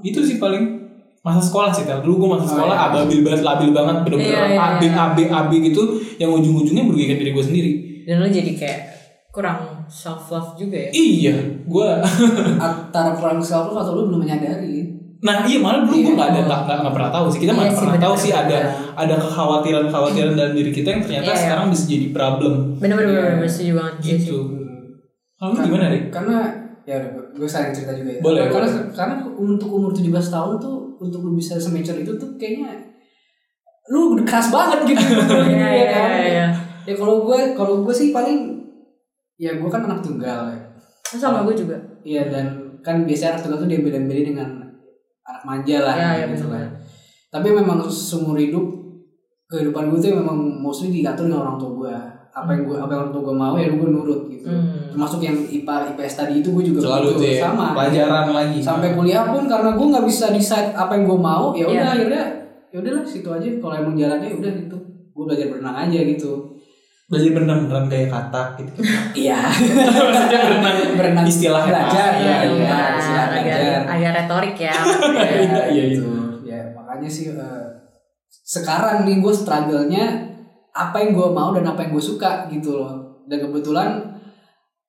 itu sih paling masa sekolah sih tel dulu gue masa Oh, sekolah iya. ababil banget labil banget bener-bener Iya, iya, AB iya. AB AB gitu yang ujung-ujungnya merugikan diri gue sendiri Dan lo jadi kayak kurang self love juga ya. iya gue antara kurang self love atau lu belum menyadari nah iya malah dulu gue Iya. nggak ada nggak nggak nggak pernah tahu sih kita Iya nggak sih, pernah benar, tahu sih benar, ada benar. ada kekhawatiran kekhawatiran dalam diri kita yang ternyata Iya, iya. sekarang bisa jadi problem bener Iya. bener, bener setuju banget iya sih. gitu kalau lu gimana deh karena ya udah gue sayang cerita juga ya Boleh, karena boleh. karena untuk umur 17 tahun tuh untuk lu bisa semacam itu tuh kayaknya lu keras banget gitu gitu Iya ya iya kan iya. ya kalau gue kalau gue sih paling ya gue kan anak tunggal ya Sama gue juga. Iya dan kan biasanya anak tunggal tuh diambil-ambilin dengan anak manja lah Iya, iya, gitu kan. Tapi memang seumur hidup kehidupan gue tuh memang mostly diatur dengan orang tua gue. Apa yang gue apa yang orang tua gue mau ya gue nurut gitu. Hmm. Termasuk yang IPA IPS tadi itu gue juga selalu tuh ya sama. pelajaran lagi Sampai kuliah pun karena gue nggak bisa decide apa yang gue mau ya udah Iya. akhirnya ya udahlah situ aja kalau emang jalannya ya udah gitu. Gue belajar berenang aja gitu. Belajar berenang kayak katak gitu Iya. maksudnya berenang berenang istilahnya belajar Iya, ya, iya. iya, istilah agak, belajar. agak retorik ya. Iya, iya, gitu. Ya makanya sih eh, sekarang nih gue struggle-nya apa yang gue mau dan apa yang gue suka gitu loh. Dan kebetulan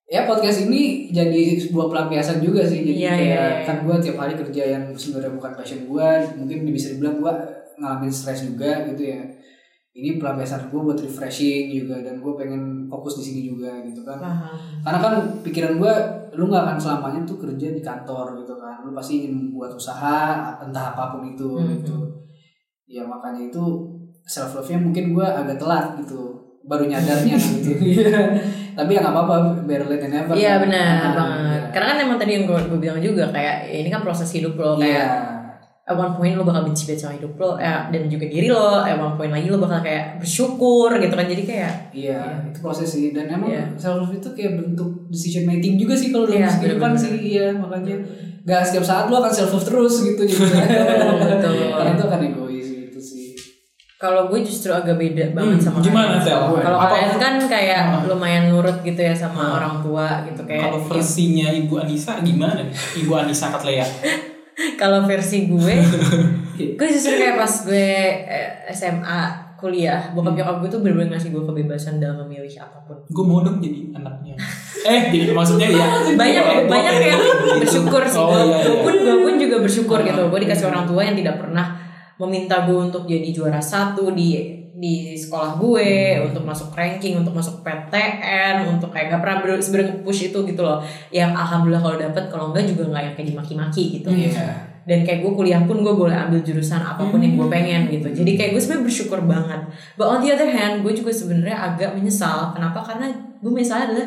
ya podcast ini jadi sebuah pelampiasan juga sih. Jadi Iya, kayak iya, iya. kan gue tiap hari kerja yang sebenarnya bukan passion gue, mungkin bisa dibilang gue ngalamin stres juga gitu ya. Ini pelampiasan gue buat refreshing juga dan gue pengen fokus di sini juga gitu kan Paham. karena kan pikiran gue lu nggak akan selamanya tuh kerja di kantor gitu kan lu pasti ingin membuat usaha entah apa pun itu Mhm. gitu ya makanya itu self love nya mungkin gue agak telat gitu baru nyadarnya gitu Iya. tapi ya nggak apa-apa better late than never Iya kan. benar Ah, banget. iya. Karena kan emang tadi yang gue, bilang juga kayak ya ini kan proses hidup lo Iya. kayak at one point lo bakal benci banget sama hidup lo ya, dan juga diri lo. At one point lagi lo bakal kayak bersyukur gitu kan. Jadi kayak Iya, itu proses sih. Dan emang Iya. self love itu kayak bentuk decision making juga sih kalau dalam Iya, kehidupan sih. Iya, makanya nggak setiap saat lo akan self love terus gitu jadi. Karena itu akan egois gitu sih. kalau gue justru agak beda banget Hmm, sama gimana. Tel? Kalau kalian kan kayak lumayan nurut gitu ya sama Ah. orang tua gitu kayak. Kalau versinya Ibu Anissa gimana? Ibu Anissa Katlea. Kalau versi gue, gue justru kayak pas gue eh, SMA kuliah, bokap nyokap gue tuh bener-bener ngasih gue kebebasan dalam memilih apa pun. Gue mau dong jadi anaknya. Eh, jadi maksudnya ya. banyak tua banyak yang gitu. bersyukur sih Oh, gue iya, iya. pun gue pun juga bersyukur gitu gue dikasih orang tua yang tidak pernah meminta gue untuk jadi juara satu di di sekolah gue Hmm. untuk masuk ranking untuk masuk PTN untuk kayak gak pernah ber- sebenarnya push itu gitu loh. Yang alhamdulillah kalau dapet kalau enggak juga nggak yang kayak dimaki-maki gitu. Iya. dan kayak gue kuliah pun gue boleh ambil jurusan apa pun yang gue pengen gitu. Jadi kayak gue sebenarnya bersyukur banget. But on the other hand gue juga sebenarnya agak menyesal. Kenapa? Karena gue menyesalnya adalah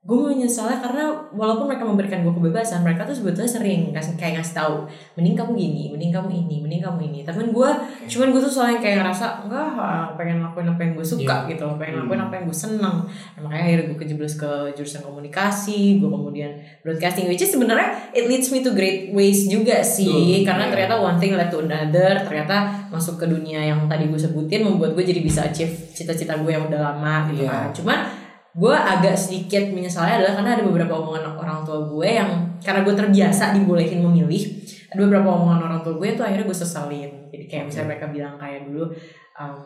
gue menyesalnya karena walaupun mereka memberikan gue kebebasan mereka tuh sebetulnya sering kasih kayak ngasih tahu mending kamu gini mending kamu ini mending kamu ini. Tapi gue cuman gue tuh soalnya kayak ngerasa enggak ah, pengen lakuin apa yang gue suka gitu loh pengen lakuin apa yang gue seneng. Nah, makanya akhirnya gue kejeblos ke jurusan komunikasi gue kemudian broadcasting which is sebenarnya it leads me to great ways juga sih. Karena iya. ternyata one thing led to another ternyata masuk ke dunia yang tadi gue sebutin membuat gue jadi bisa achieve cita-cita gue yang udah lama gitu Iya. kan. Cuman gue agak sedikit menyesalnya adalah karena ada beberapa omongan orang tua gue yang karena gue terbiasa dibolehin memilih ada beberapa omongan orang tua gue tuh akhirnya gue sesalin jadi kayak misalnya mereka bilang kayak dulu um,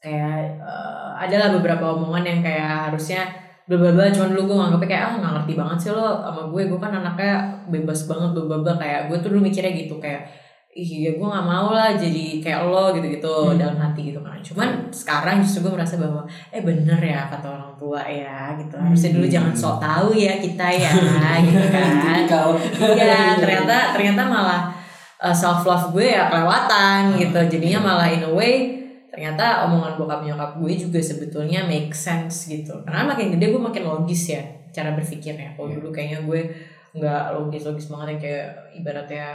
kayak eh, adalah beberapa omongan yang kayak harusnya bla bla bla cuman dulu gue nganggapnya kayak ah nggak ngerti banget sih lo sama gue gue kan anaknya bebas banget bla bla bla. Kayak gue tuh dulu mikirnya gitu kayak ih ya gue nggak mau lah jadi kayak lo gitu gitu Hmm. dalam hati gitu kan cuman sekarang justru gue merasa bahwa eh bener ya kata orang tua ya gitu harusnya dulu Hmm. jangan sok tahu ya kita ya gitu kan Kalau Iya, ternyata ternyata malah self love gue ya kelewatan gitu. Jadinya malah in a way ternyata omongan bokap nyokap gue juga sebetulnya make sense gitu. Karena makin gede gue makin logis ya cara berpikirnya. Kalau Iya. dulu kayaknya gue nggak logis logis banget yang kayak ibaratnya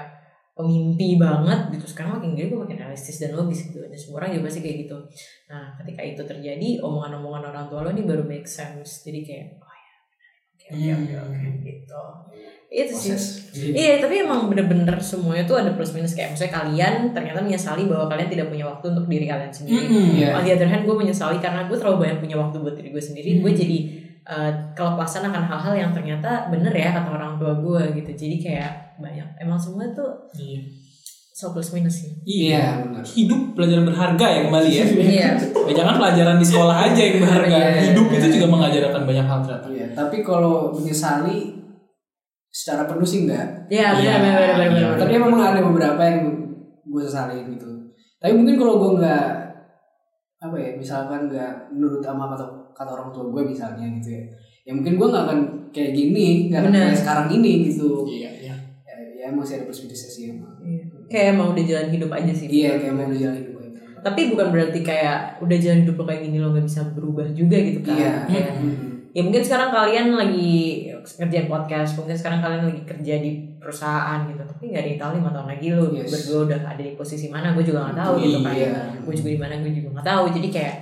pemimpi banget gitu sekarang makin gede gue makin realistis dan logis gitu dan semua orang juga pasti kayak gitu nah ketika itu terjadi omongan-omongan orang tua lo ini baru make sense jadi kayak oh ya oke oke oke oke gitu itu sih. Iya, tapi emang bener-bener semuanya tuh ada plus minus kayak misalnya kalian ternyata menyesali bahwa kalian tidak punya waktu untuk diri kalian sendiri. Mm-mm. Iya. On the other hand, gue menyesali karena gue terlalu banyak punya waktu buat diri gue sendiri. Gue jadi uh, kelepasan akan hal-hal yang ternyata bener ya kata orang tua gue gitu. Jadi kayak banyak. Emang semua tuh Iya. so plus minus sih. Iya, benar. Hidup pelajaran berharga ya kembali ya. Iya. Ya, jangan pelajaran di sekolah aja yang berharga. Iya. Hidup itu juga mengajarkan banyak hal ternyata. Iya, tapi kalau menyesali secara penuh sih enggak. Iya, benar Iya, benar benar benar. iya. benar. Tapi memang ada beberapa yang gue sesalin gitu. Tapi mungkin kalau gue nggak apa ya, misalkan nggak menurut sama kata kata orang tua gue misalnya gitu ya, ya mungkin gue nggak akan kayak gini, nggak akan kayak sekarang ini gitu. Iya, iya. Ya, ya masih ada sih emang. Iya. Kayak emang udah jalan hidup aja sih. Iya, kayak mau dijalin gue. Tapi bukan berarti kayak udah jalan hidup lo kayak gini lo gak bisa berubah juga gitu kan. Iya. Kayak, ya mungkin sekarang kalian lagi kerja podcast mungkin sekarang kalian lagi kerja di perusahaan gitu tapi nggak tahu lima tahun lagi lo Yes. berdua udah ada di posisi mana gue juga nggak tahu gitu kan Iya. gue juga di mana gue juga nggak tahu jadi kayak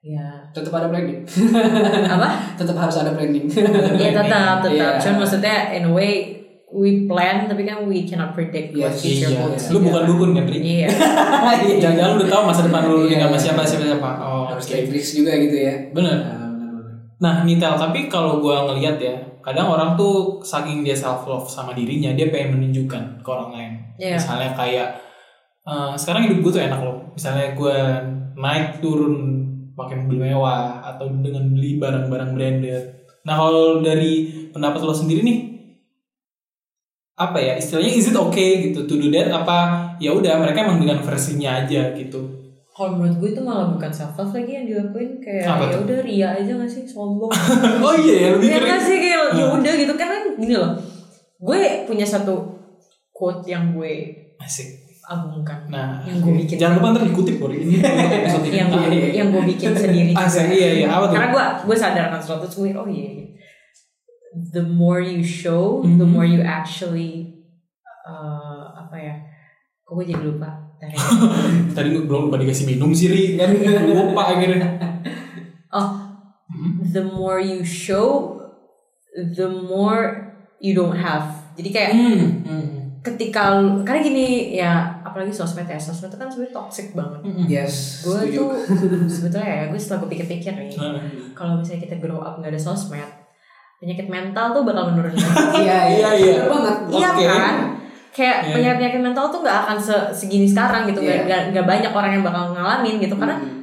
ya Tetap ada planning. apa tetap harus ada planning. ya tetap tetap Iya. cuman maksudnya in a way we plan tapi kan we cannot predict what Yes, future Iya. holds Lu bukan dukun kan, Ri? iya Jangan-jangan lu udah tahu masa depan lu Iya. dengan siapa siapa siapa. Oh, harus tricks juga gitu ya. Bener. Nah, benar-benar. Nah, Nitel, tapi kalau gua ngelihat ya, kadang orang tuh saking dia self love sama dirinya, dia pengen menunjukkan ke orang lain. Iya. Misalnya kayak eh, sekarang hidup gue tuh enak loh. Misalnya gue naik turun pakai mobil mewah atau dengan beli barang-barang branded. Nah, kalau dari pendapat lo sendiri nih, apa ya istilahnya is it okay gitu to do that? Apa ya udah mereka emang dengan versinya aja gitu? Kalau menurut gue itu malah bukan self love lagi yang dilakuin kayak ya udah ria aja gak sih? Sombong. Oh iya ya lebih ya nggak sih? Kayak ya Hmm. udah gitu. Karena gini loh gue punya satu quote yang gue asik agungkan. Nah, Yang gue bikin. jangan lupa ntar dikutip Bor ini untuk episode ini. yang gue yang gue bikin sendiri Ah, iya, iya. Apa tuh? Karena gue gue sadar kan gue oh iya. iya. The more you show, the Mhm. more you actually uh, apa ya? Kok gue jadi lupa? Tadi. Tadi lu belum lupa dikasih minum sih, Ri. Kan lupa akhirnya. oh, the more you show, the more you don't have. Jadi kayak Hmm. hmm. ketika karena gini ya apalagi sosmed ya sosmed itu kan sebenarnya toxic banget. Yes. Gue tuh sebetulnya ya gue setelah gue pikir-pikir nih Nah, kalau misalnya kita grow up nggak ada sosmed penyakit mental tuh bakal menurun Iya Iya, iya. Bener banget. iya kan kayak Iya. penyakit penyakit mental tuh nggak akan se- segini sekarang gitu nggak Iya. nggak nggak banyak orang yang bakal ngalamin gitu karena Hmm.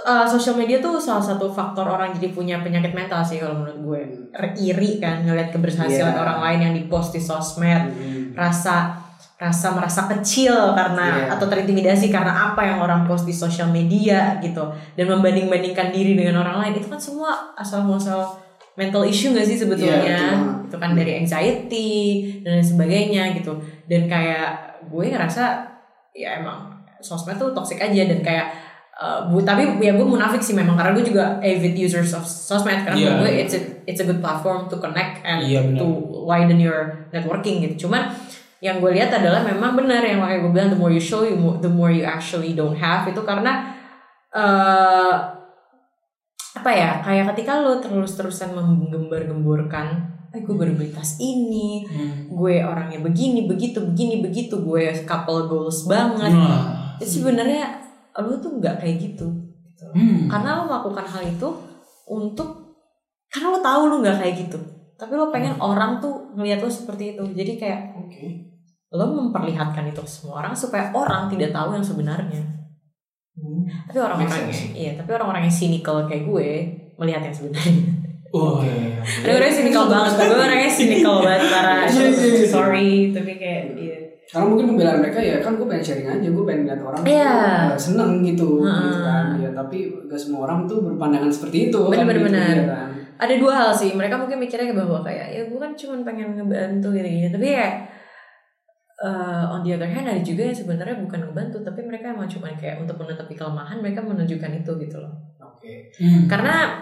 uh, sosial media tuh salah satu faktor orang jadi punya penyakit mental sih kalau menurut gue R- iri kan ngeliat keberhasilan Iya. orang lain yang dipost di sosmed Hmm. rasa rasa merasa kecil karena Iya. atau terintimidasi karena apa yang orang post di sosial media gitu dan membanding-bandingkan diri dengan orang lain itu kan semua asal muasal mental issue gak sih Iya, sebetulnya betul. itu kan dari anxiety dan lain sebagainya gitu dan kayak gue ngerasa ya emang sosmed tuh toxic aja dan kayak uh, bu, tapi ya gue munafik sih memang karena gue juga avid users of sosmed karena Iya. menurut gue it's a it's a good platform to connect and Iya, benar. to widen your networking gitu cuman yang gue lihat adalah memang benar yang makanya gue bilang the more you show you the more you actually don't have itu karena eh apa ya kayak ketika lo terus-terusan menggembar-gemborkan eh gue baru beli tas ini Hmm. gue orangnya begini begitu begini begitu gue couple goals banget Nah. itu sebenarnya lo tuh nggak kayak gitu Hmm. karena lo melakukan hal itu untuk karena lo tahu lo nggak kayak gitu tapi lo pengen orang tuh ngeliat lo seperti itu jadi kayak Oke. lo memperlihatkan itu ke semua orang supaya orang tidak tahu yang sebenarnya tapi orang-orang iya tapi orang-orang yang cynical kayak gue melihat yang sebenarnya Oh, ada orang yang cynical banget gue orangnya cynical banget para Iya, iya, iya. sorry tapi kayak iya Karena mungkin pembelaan mereka ya kan gue pengen sharing aja, gue pengen lihat orang Iya. uh, seneng gitu, Heeh. gitu kan. Ya tapi gak semua orang tuh berpandangan seperti itu. kan, Bener, bener, gitu, ya kan. Ada dua hal sih mereka mungkin mikirnya bahwa kayak ya gue kan cuma pengen ngebantu gitu gitu tapi ya uh, on the other hand ada juga yang sebenarnya bukan ngebantu tapi mereka emang cuma kayak untuk menutupi kelemahan mereka menunjukkan itu gitu loh Oke. Hmm. karena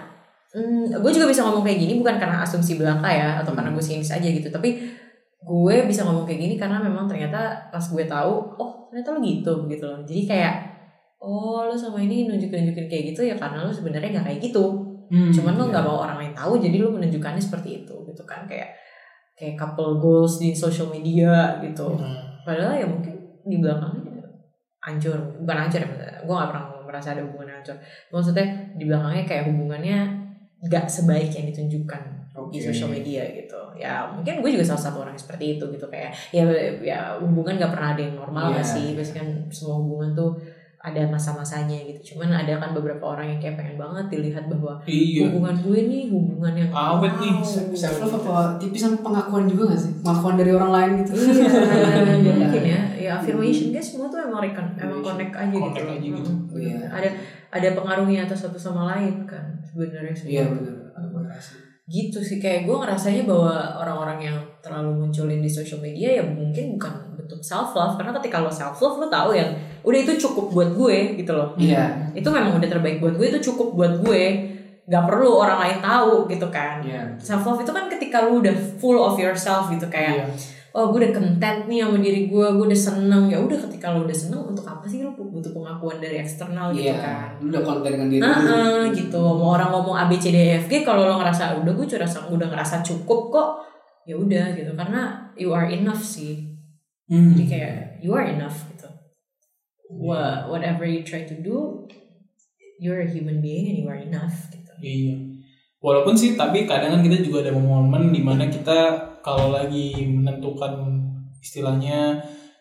mm, gue juga bisa ngomong kayak gini bukan karena asumsi belaka ya atau karena gue sinis aja gitu tapi gue bisa ngomong kayak gini karena memang ternyata pas gue tahu oh ternyata lo gitu gitu loh jadi kayak oh lo sama ini nunjukin nunjukin kayak gitu ya karena lo sebenarnya nggak kayak gitu Hmm. cuman lo iya. nggak mau orang lain tahu jadi lo menunjukkannya seperti itu gitu kan kayak kayak couple goals di social media gitu Nah. padahal ya mungkin di belakangnya hancur bukan hancur ya gue gak pernah merasa ada hubungan yang hancur maksudnya di belakangnya kayak hubungannya gak sebaik yang ditunjukkan di Oke. social media gitu ya mungkin gue juga salah satu orang yang seperti itu gitu kayak ya ya hubungan gak pernah ada yang normal Iya. gak sih pasti kan semua hubungan tuh ada masa-masanya gitu cuman ada kan beberapa orang yang kayak pengen banget dilihat bahwa Iya. hubungan gue nih hubungan yang Awet nih. Self love apa tipis sama pengakuan juga gak sih? Pengakuan dari orang lain gitu. Iya, ya mungkin ya. Ya affirmation guys semua tuh emang recon, emang connect aja Connect gitu. aja gitu. Mm. Iya. Ada ada pengaruhnya atau satu sama lain kan sebenarnya sih. Iya benar. Aku ngerasa. Gitu sih kayak gue ngerasanya bahwa orang-orang yang terlalu munculin di social media ya mungkin bukan bentuk self love karena ketika lo self love lo tahu yang udah itu cukup buat gue gitu loh. Iya. Itu memang udah terbaik buat gue itu cukup buat gue. Gak perlu orang lain tahu gitu kan. Iya. Self love itu kan ketika lu udah full of yourself gitu kayak Iya. oh gue udah content nih sama diri gue gue udah seneng ya udah ketika lo udah seneng untuk apa sih lo butuh pengakuan dari eksternal gitu Iya. kan Lu udah konten dengan diri lu. Heeh, gitu mau orang ngomong A B C D E F G kalau lo ngerasa udah gue curasa udah ngerasa cukup kok ya udah gitu karena you are enough sih Hmm. jadi kayak you are enough Wha- whatever you try to do you're a human being and you are enough gitu Iya. Walaupun sih tapi kadang kan kita juga ada momen di mana kita kalau lagi menentukan istilahnya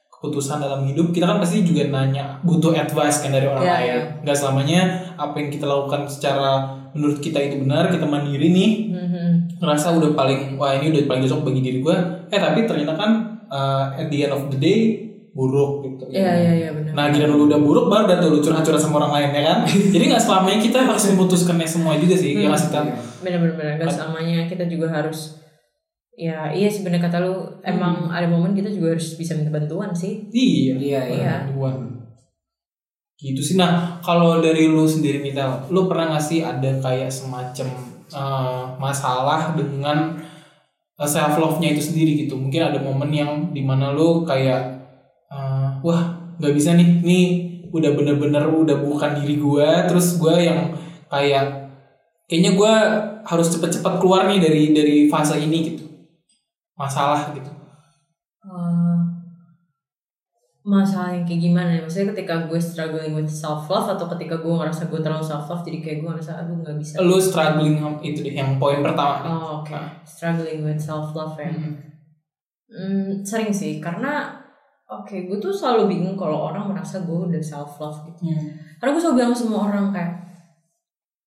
keputusan dalam hidup kita kan pasti juga nanya butuh advice kan dari orang Iya, lain. iya. Nggak selamanya apa yang kita lakukan secara menurut kita itu benar kita mandiri nih Mhm. ngerasa udah paling wah ini udah paling cocok bagi diri gue eh tapi ternyata kan uh, at the end of the day buruk gitu iya iya iya benar Nah, giliran lu udah buruk baru tuh lu curhat-curhat sama orang lain ya kan. Jadi nggak selamanya kita harus memutuskannya semua juga sih. Ya nggak sih Tan? bener-bener bener. Gak selamanya kita juga harus ya iya sih bener kata lu emang ada momen kita juga harus bisa minta bantuan sih Iya. Iya, iya. Bantuan. Gitu sih. Nah, kalau dari lu sendiri Mitel, lu pernah gak sih ada kayak semacam eh, masalah dengan self love-nya itu sendiri gitu? Mungkin ada momen yang di mana lu kayak eh, wah nggak bisa nih, nih udah bener-bener udah bukan diri gua, terus gua yang kayak kayaknya gua harus cepet-cepet keluar nih dari dari fase ini gitu. Masalah gitu. Eh, masalah yang kayak gimana ya maksudnya ketika gue struggling with self love atau ketika gue ngerasa gue terlalu self love jadi kayak gue ngerasa aduh nggak bisa Lu struggling itu deh yang poin pertama. oh oke Ah. struggling with self love ya Hmm. Hmm, sering sih karena oke gue tuh selalu bingung kalau orang merasa gue udah self love gitu Hmm. karena gue selalu bilang sama semua orang kayak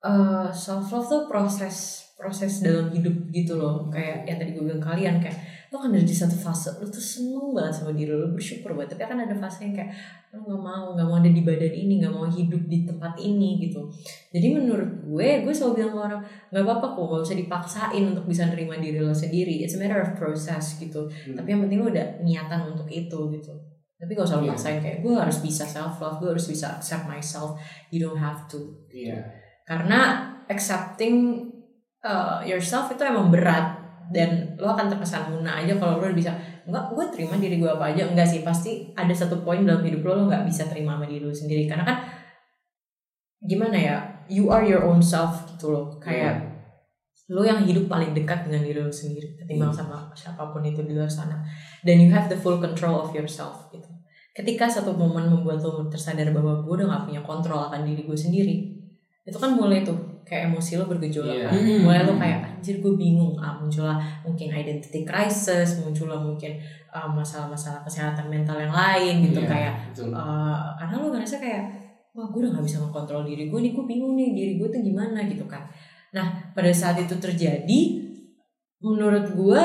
eh self love tuh proses proses dalam hidup gitu loh kayak yang tadi gue bilang kalian kayak lo kan ada di satu fase lo tuh seneng banget sama diri lo, bersyukur banget. Tapi akan ada fase yang kayak lo nggak mau nggak mau ada di badan ini nggak mau hidup di tempat ini gitu. Jadi menurut gue gue selalu bilang sama orang nggak apa-apa kok nggak usah dipaksain untuk bisa nerima diri lo sendiri. It's a matter of process gitu. Hmm. tapi yang penting lo ada niatan untuk itu gitu. Tapi gak usah lo paksain kayak gue harus bisa self love gue harus bisa accept myself. You don't have to. Iya. karena accepting uh, yourself itu emang berat dan lo akan terkesan muna aja kalau lo bisa enggak gue terima diri gue apa aja. Enggak sih pasti ada satu poin dalam hidup lo lo nggak bisa terima sama diri lo sendiri. Karena kan gimana ya you are your own self gitu loh. Kayak lo yang hidup paling dekat dengan diri lo sendiri ketimbang sama siapa pun itu di luar sana. Dan you have the full control of yourself gitu. Ketika satu momen membuat lo tersadar bahwa gue udah gak punya kontrol akan diri gue sendiri itu kan mulai tuh kayak emosi lo bergejolak Iya. kan. Hmm. mulai lo kayak anjir gue bingung ah muncullah mungkin identity crisis muncullah mungkin uh, masalah-masalah kesehatan mental yang lain gitu Iya, kayak betul. uh, karena lo ngerasa kayak wah gue udah gak bisa mengontrol diri gue nih gue bingung nih diri gue tuh gimana gitu kan nah pada saat itu terjadi menurut gue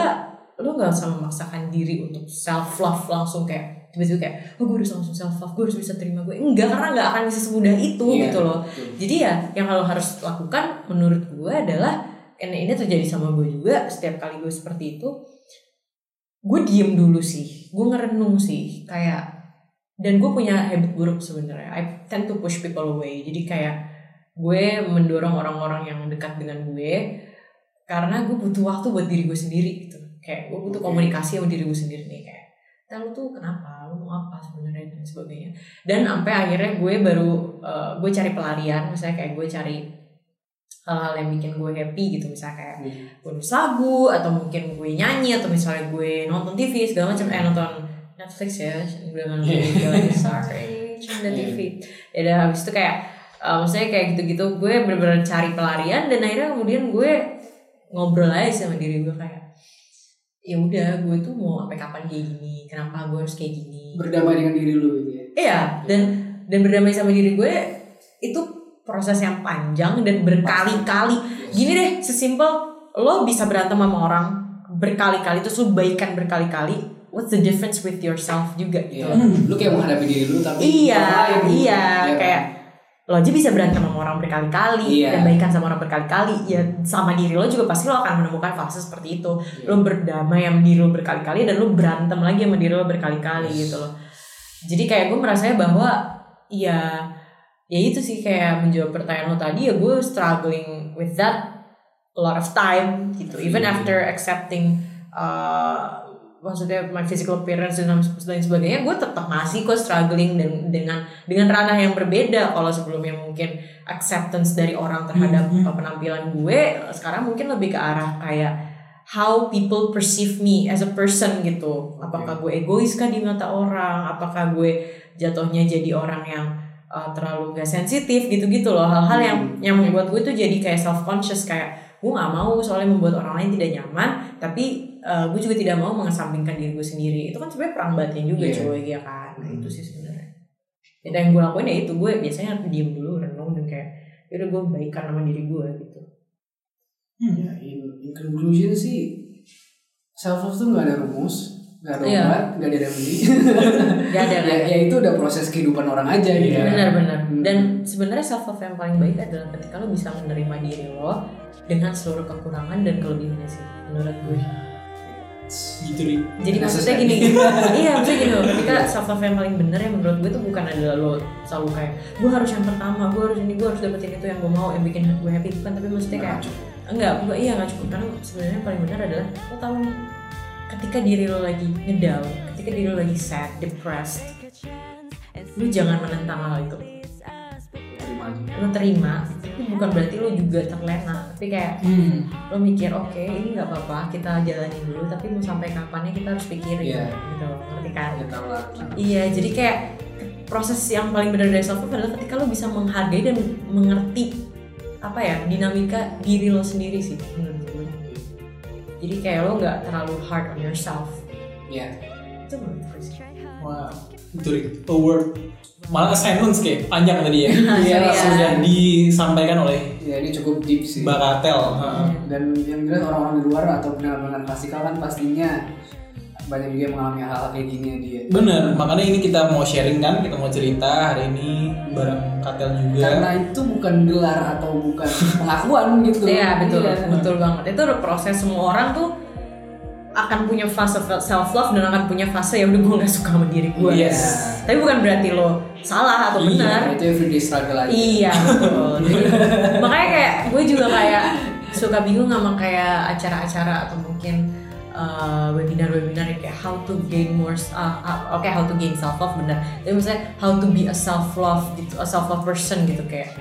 lo nggak usah memaksakan diri untuk self love langsung kayak tiba-tiba kayak oh gue harus langsung self love gue harus bisa terima gue enggak karena nggak akan bisa semudah itu Iya, gitu loh. betul. jadi ya yang lo harus lakukan menurut gue adalah karena ini terjadi sama gue juga setiap kali gue seperti itu gue diem dulu sih gue ngerenung sih kayak dan gue punya habit buruk sebenarnya. I tend to push people away. Jadi kayak gue mendorong orang-orang yang dekat dengan gue karena gue butuh waktu buat diri gue sendiri gitu. Kayak gue butuh komunikasi sama diri gue sendiri nih kayak "Tel, lu tuh kenapa? Lu mau apa sebenarnya dan sebagainya. Dan sampai akhirnya gue baru eh, gue cari pelarian. Misalnya kayak gue cari hal-hal yang bikin gue happy gitu. Misalnya kayak Hmm. gue nulis lagu atau mungkin gue nyanyi atau misalnya gue nonton TV segala macam. Eh nonton Netflix ya gue sorry canda Iya. TV ya udah habis itu kayak eh, maksudnya kayak gitu-gitu. Gue bener-bener cari pelarian dan akhirnya kemudian gue ngobrol aja sama diri gue kayak ya udah gue tuh mau sampai kapan kayak gini kenapa gue harus kayak gini berdamai dengan diri lu gitu ya Iya, dan dan berdamai sama diri gue itu proses yang panjang dan berkali-kali. Gini deh, sesimpel lo bisa berantem sama orang berkali-kali terus lo baikan berkali-kali. What's the difference with yourself juga gitu. Iya. lu kayak menghadapi diri lu tapi Iya, orang lain. iya, kan? kayak lo aja bisa berantem sama orang berkali-kali Iya. dan baikan sama orang berkali-kali ya sama diri lo juga pasti lo akan menemukan fase seperti itu Iya. lo berdamai sama diri lo berkali-kali dan lo berantem lagi sama diri lo berkali-kali Yes. gitu loh jadi kayak gue merasanya bahwa ya ya itu sih kayak menjawab pertanyaan lo tadi ya gue struggling with that a lot of time gitu even Iya. after accepting uh, maksudnya my physical appearance dan lain sebagainya gue tetap masih kok struggling dan dengan dengan ranah yang berbeda. Kalau sebelumnya mungkin acceptance dari orang terhadap Mhm. uh, penampilan gue sekarang mungkin lebih ke arah kayak how people perceive me as a person gitu. Apakah gue egois kah di mata orang? Apakah gue jatuhnya jadi orang yang uh, terlalu gak sensitif? Gitu-gitu loh. Hal-hal yang Hmm. yang membuat gue tuh jadi kayak self conscious kayak gue nggak mau soalnya membuat orang lain tidak nyaman tapi uh, gue juga tidak mau mengesampingkan diri gue sendiri itu kan sebenarnya perang batin juga Iya. cuy ya kan nah, Hmm. itu sih sebenarnya Ya, dan yang gue lakuin ya itu gue biasanya diem dulu renung dan kayak yaudah gue baikan sama diri gue gitu Ya, in, in conclusion sih self love tuh nggak ada rumus, nggak ada Iya. obat, nggak ada remedi. gak ada ya, ya itu udah proses kehidupan orang aja gitu. Iya. benar-benar Hmm. dan sebenarnya self love yang paling baik adalah ketika lo bisa menerima diri lo dengan seluruh kekurangan dan kelebihannya sih menurut gue gitu ri. Jadi maksudnya gini, iya maksudnya gini loh, ketika self love yang paling bener ya menurut gue tuh bukan adalah lo selalu kayak gue harus yang pertama, gue harus ini, gue harus dapetin itu yang gue mau, yang bikin gue happy. Bukan, tapi maksudnya kayak enggak, bukan iya nggak cukup. Karena sebenarnya yang paling benar adalah lo tahu nih, ketika diri lo lagi ngedown, ketika diri lo lagi sad, depressed, lu jangan menentang hal itu, lo terima, tapi bukan berarti lo juga terlena, tapi kayak hmm. lo mikir oke ini nggak apa-apa kita jalanin dulu tapi mau sampai kapannya kita harus pikirin Iya. gitu. Ngerti kan? Ya iya jadi kayak proses yang paling benar dari self love adalah ketika lo bisa menghargai dan mengerti apa ya dinamika diri lo sendiri sih menurut gue jadi kayak lo nggak terlalu hard on yourself. Ya itu menurut gue sih. Wah, itu a word malah assignments kayak panjang tadi ya Iya, sudah disampaikan oleh ya ini cukup deep sih Mbak Katel Heeh. dan yang jelas orang-orang di luar atau pendengar-pendengar klasikal kan pastinya banyak juga yang mengalami hal-hal kayak gini ya dia Bener, makanya ini kita mau sharing kan, kita mau cerita hari ini bareng Katel juga. karena itu bukan gelar atau bukan pengakuan gitu Iya betul, Iya. betul banget. Itu proses semua orang tuh akan punya fase self love dan akan punya fase ya udah gue nggak suka sama diri gue. Yes. Tapi bukan berarti lo salah atau Iya, benar. itu everyday struggle aja Iya betul. Jadi, makanya kayak gue juga kayak suka bingung sama kayak acara-acara atau mungkin uh, webinar-webinar yang kayak how to gain more uh, uh, oke how to gain self love benar. Tapi misalnya how to be a self love gitu, a self love person gitu kayak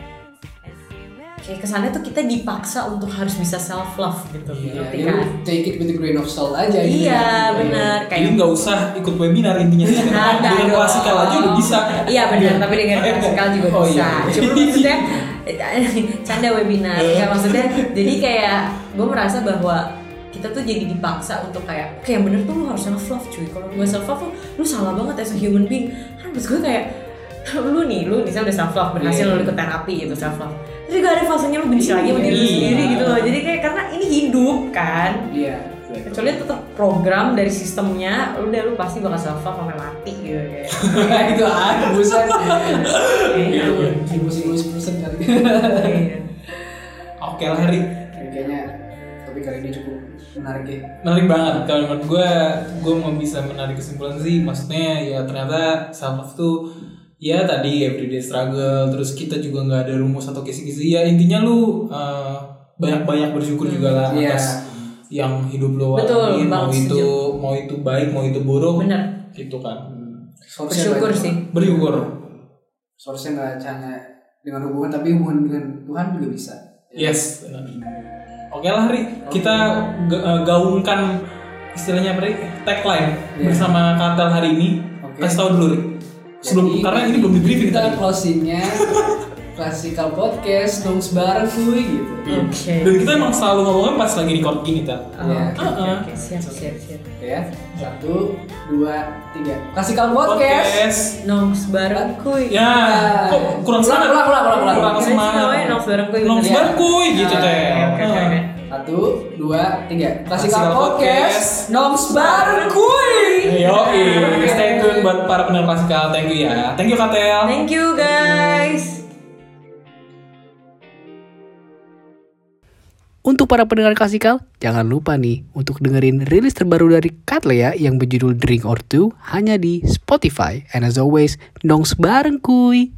kayak kesannya tuh kita dipaksa untuk harus bisa self love gitu Iya, ngerti ya kan? take it with a grain of salt aja gitu. Iya benar Jadi kayak nggak usah ikut webinar intinya sih. Nggak Dengan dong. klasikal aja udah bisa. Iya benar, tapi dengan klasikal juga Oh, bisa. iya. Cuma maksudnya canda webinar, ya maksudnya jadi kayak gue merasa bahwa kita tuh jadi dipaksa untuk kayak oke yang bener tuh lu harus self love cuy kalau gue self love lu, lu salah banget as a human being kan maksud gue kayak lu nih lu misalnya udah self love berhasil Iya. lu ikut terapi gitu self love terus juga ada fasenya lu benci lagi sama diri lu Iya. sendiri gitu loh jadi kayak karena ini hidup kan Iya. kecuali itu tetap program dari sistemnya udah lu pasti bakal self love sampai mati gitu kayak itu ah, buset. Iya, iya. Ibu-ibu kali. Iya. Oke lah Hari. Kayaknya topik kali ini cukup menarik ya. Menarik banget. Kalau menurut gue, gue mau bisa menarik kesimpulan sih. Maksudnya ya ternyata self love tuh ya tadi everyday struggle. Terus kita juga nggak ada rumus atau kisi-kisi. Ya intinya lu uh, banyak-banyak bersyukur juga lah atas yang hidup lo Betul, alamin. Mau itu mau itu baik, mau itu buruk. Bener. Gitu kan. Source-nya bersyukur sih Bersyukur. Source-nya nggak hanya dengan hubungan tapi hubungan dengan Tuhan juga bisa. Yes. benar. Oke lah Ri, kita ga- eh, gaungkan istilahnya apa Ri? Tagline Iya. bersama Kantel hari ini. Oke. Kasih tahu dulu Ri. Sebelum Jadi, karena ini belum di briefing kita closingnya klasikal podcast dong sebarang kuy gitu. oke Dan kita emang selalu ngomongnya pas lagi record gini ta. Oh, Iya. oke oke oke siap siap siap ya. Satu, dua, tiga. Klasikal podcast. nongs bareng kuy Ya, kok kurang semangat? ulang, ulang. Kurang Gimana sih semangat. namanya? Nongs bareng kuy, Nongs bener. bareng kuy gitu Ah, teh. oke oke oke Satu, dua, tiga. Klasikal Klasikal podcast. podcast. Nongs bareng kuy. Yo, stay tune buat para pendengar klasikal. Thank you ya. Thank you Katel. thank you guys Untuk para pendengar klasikal, jangan lupa nih untuk dengerin rilis terbaru dari Katlea yang berjudul Drink or Two hanya di Spotify. And as always, nongs bareng kuy.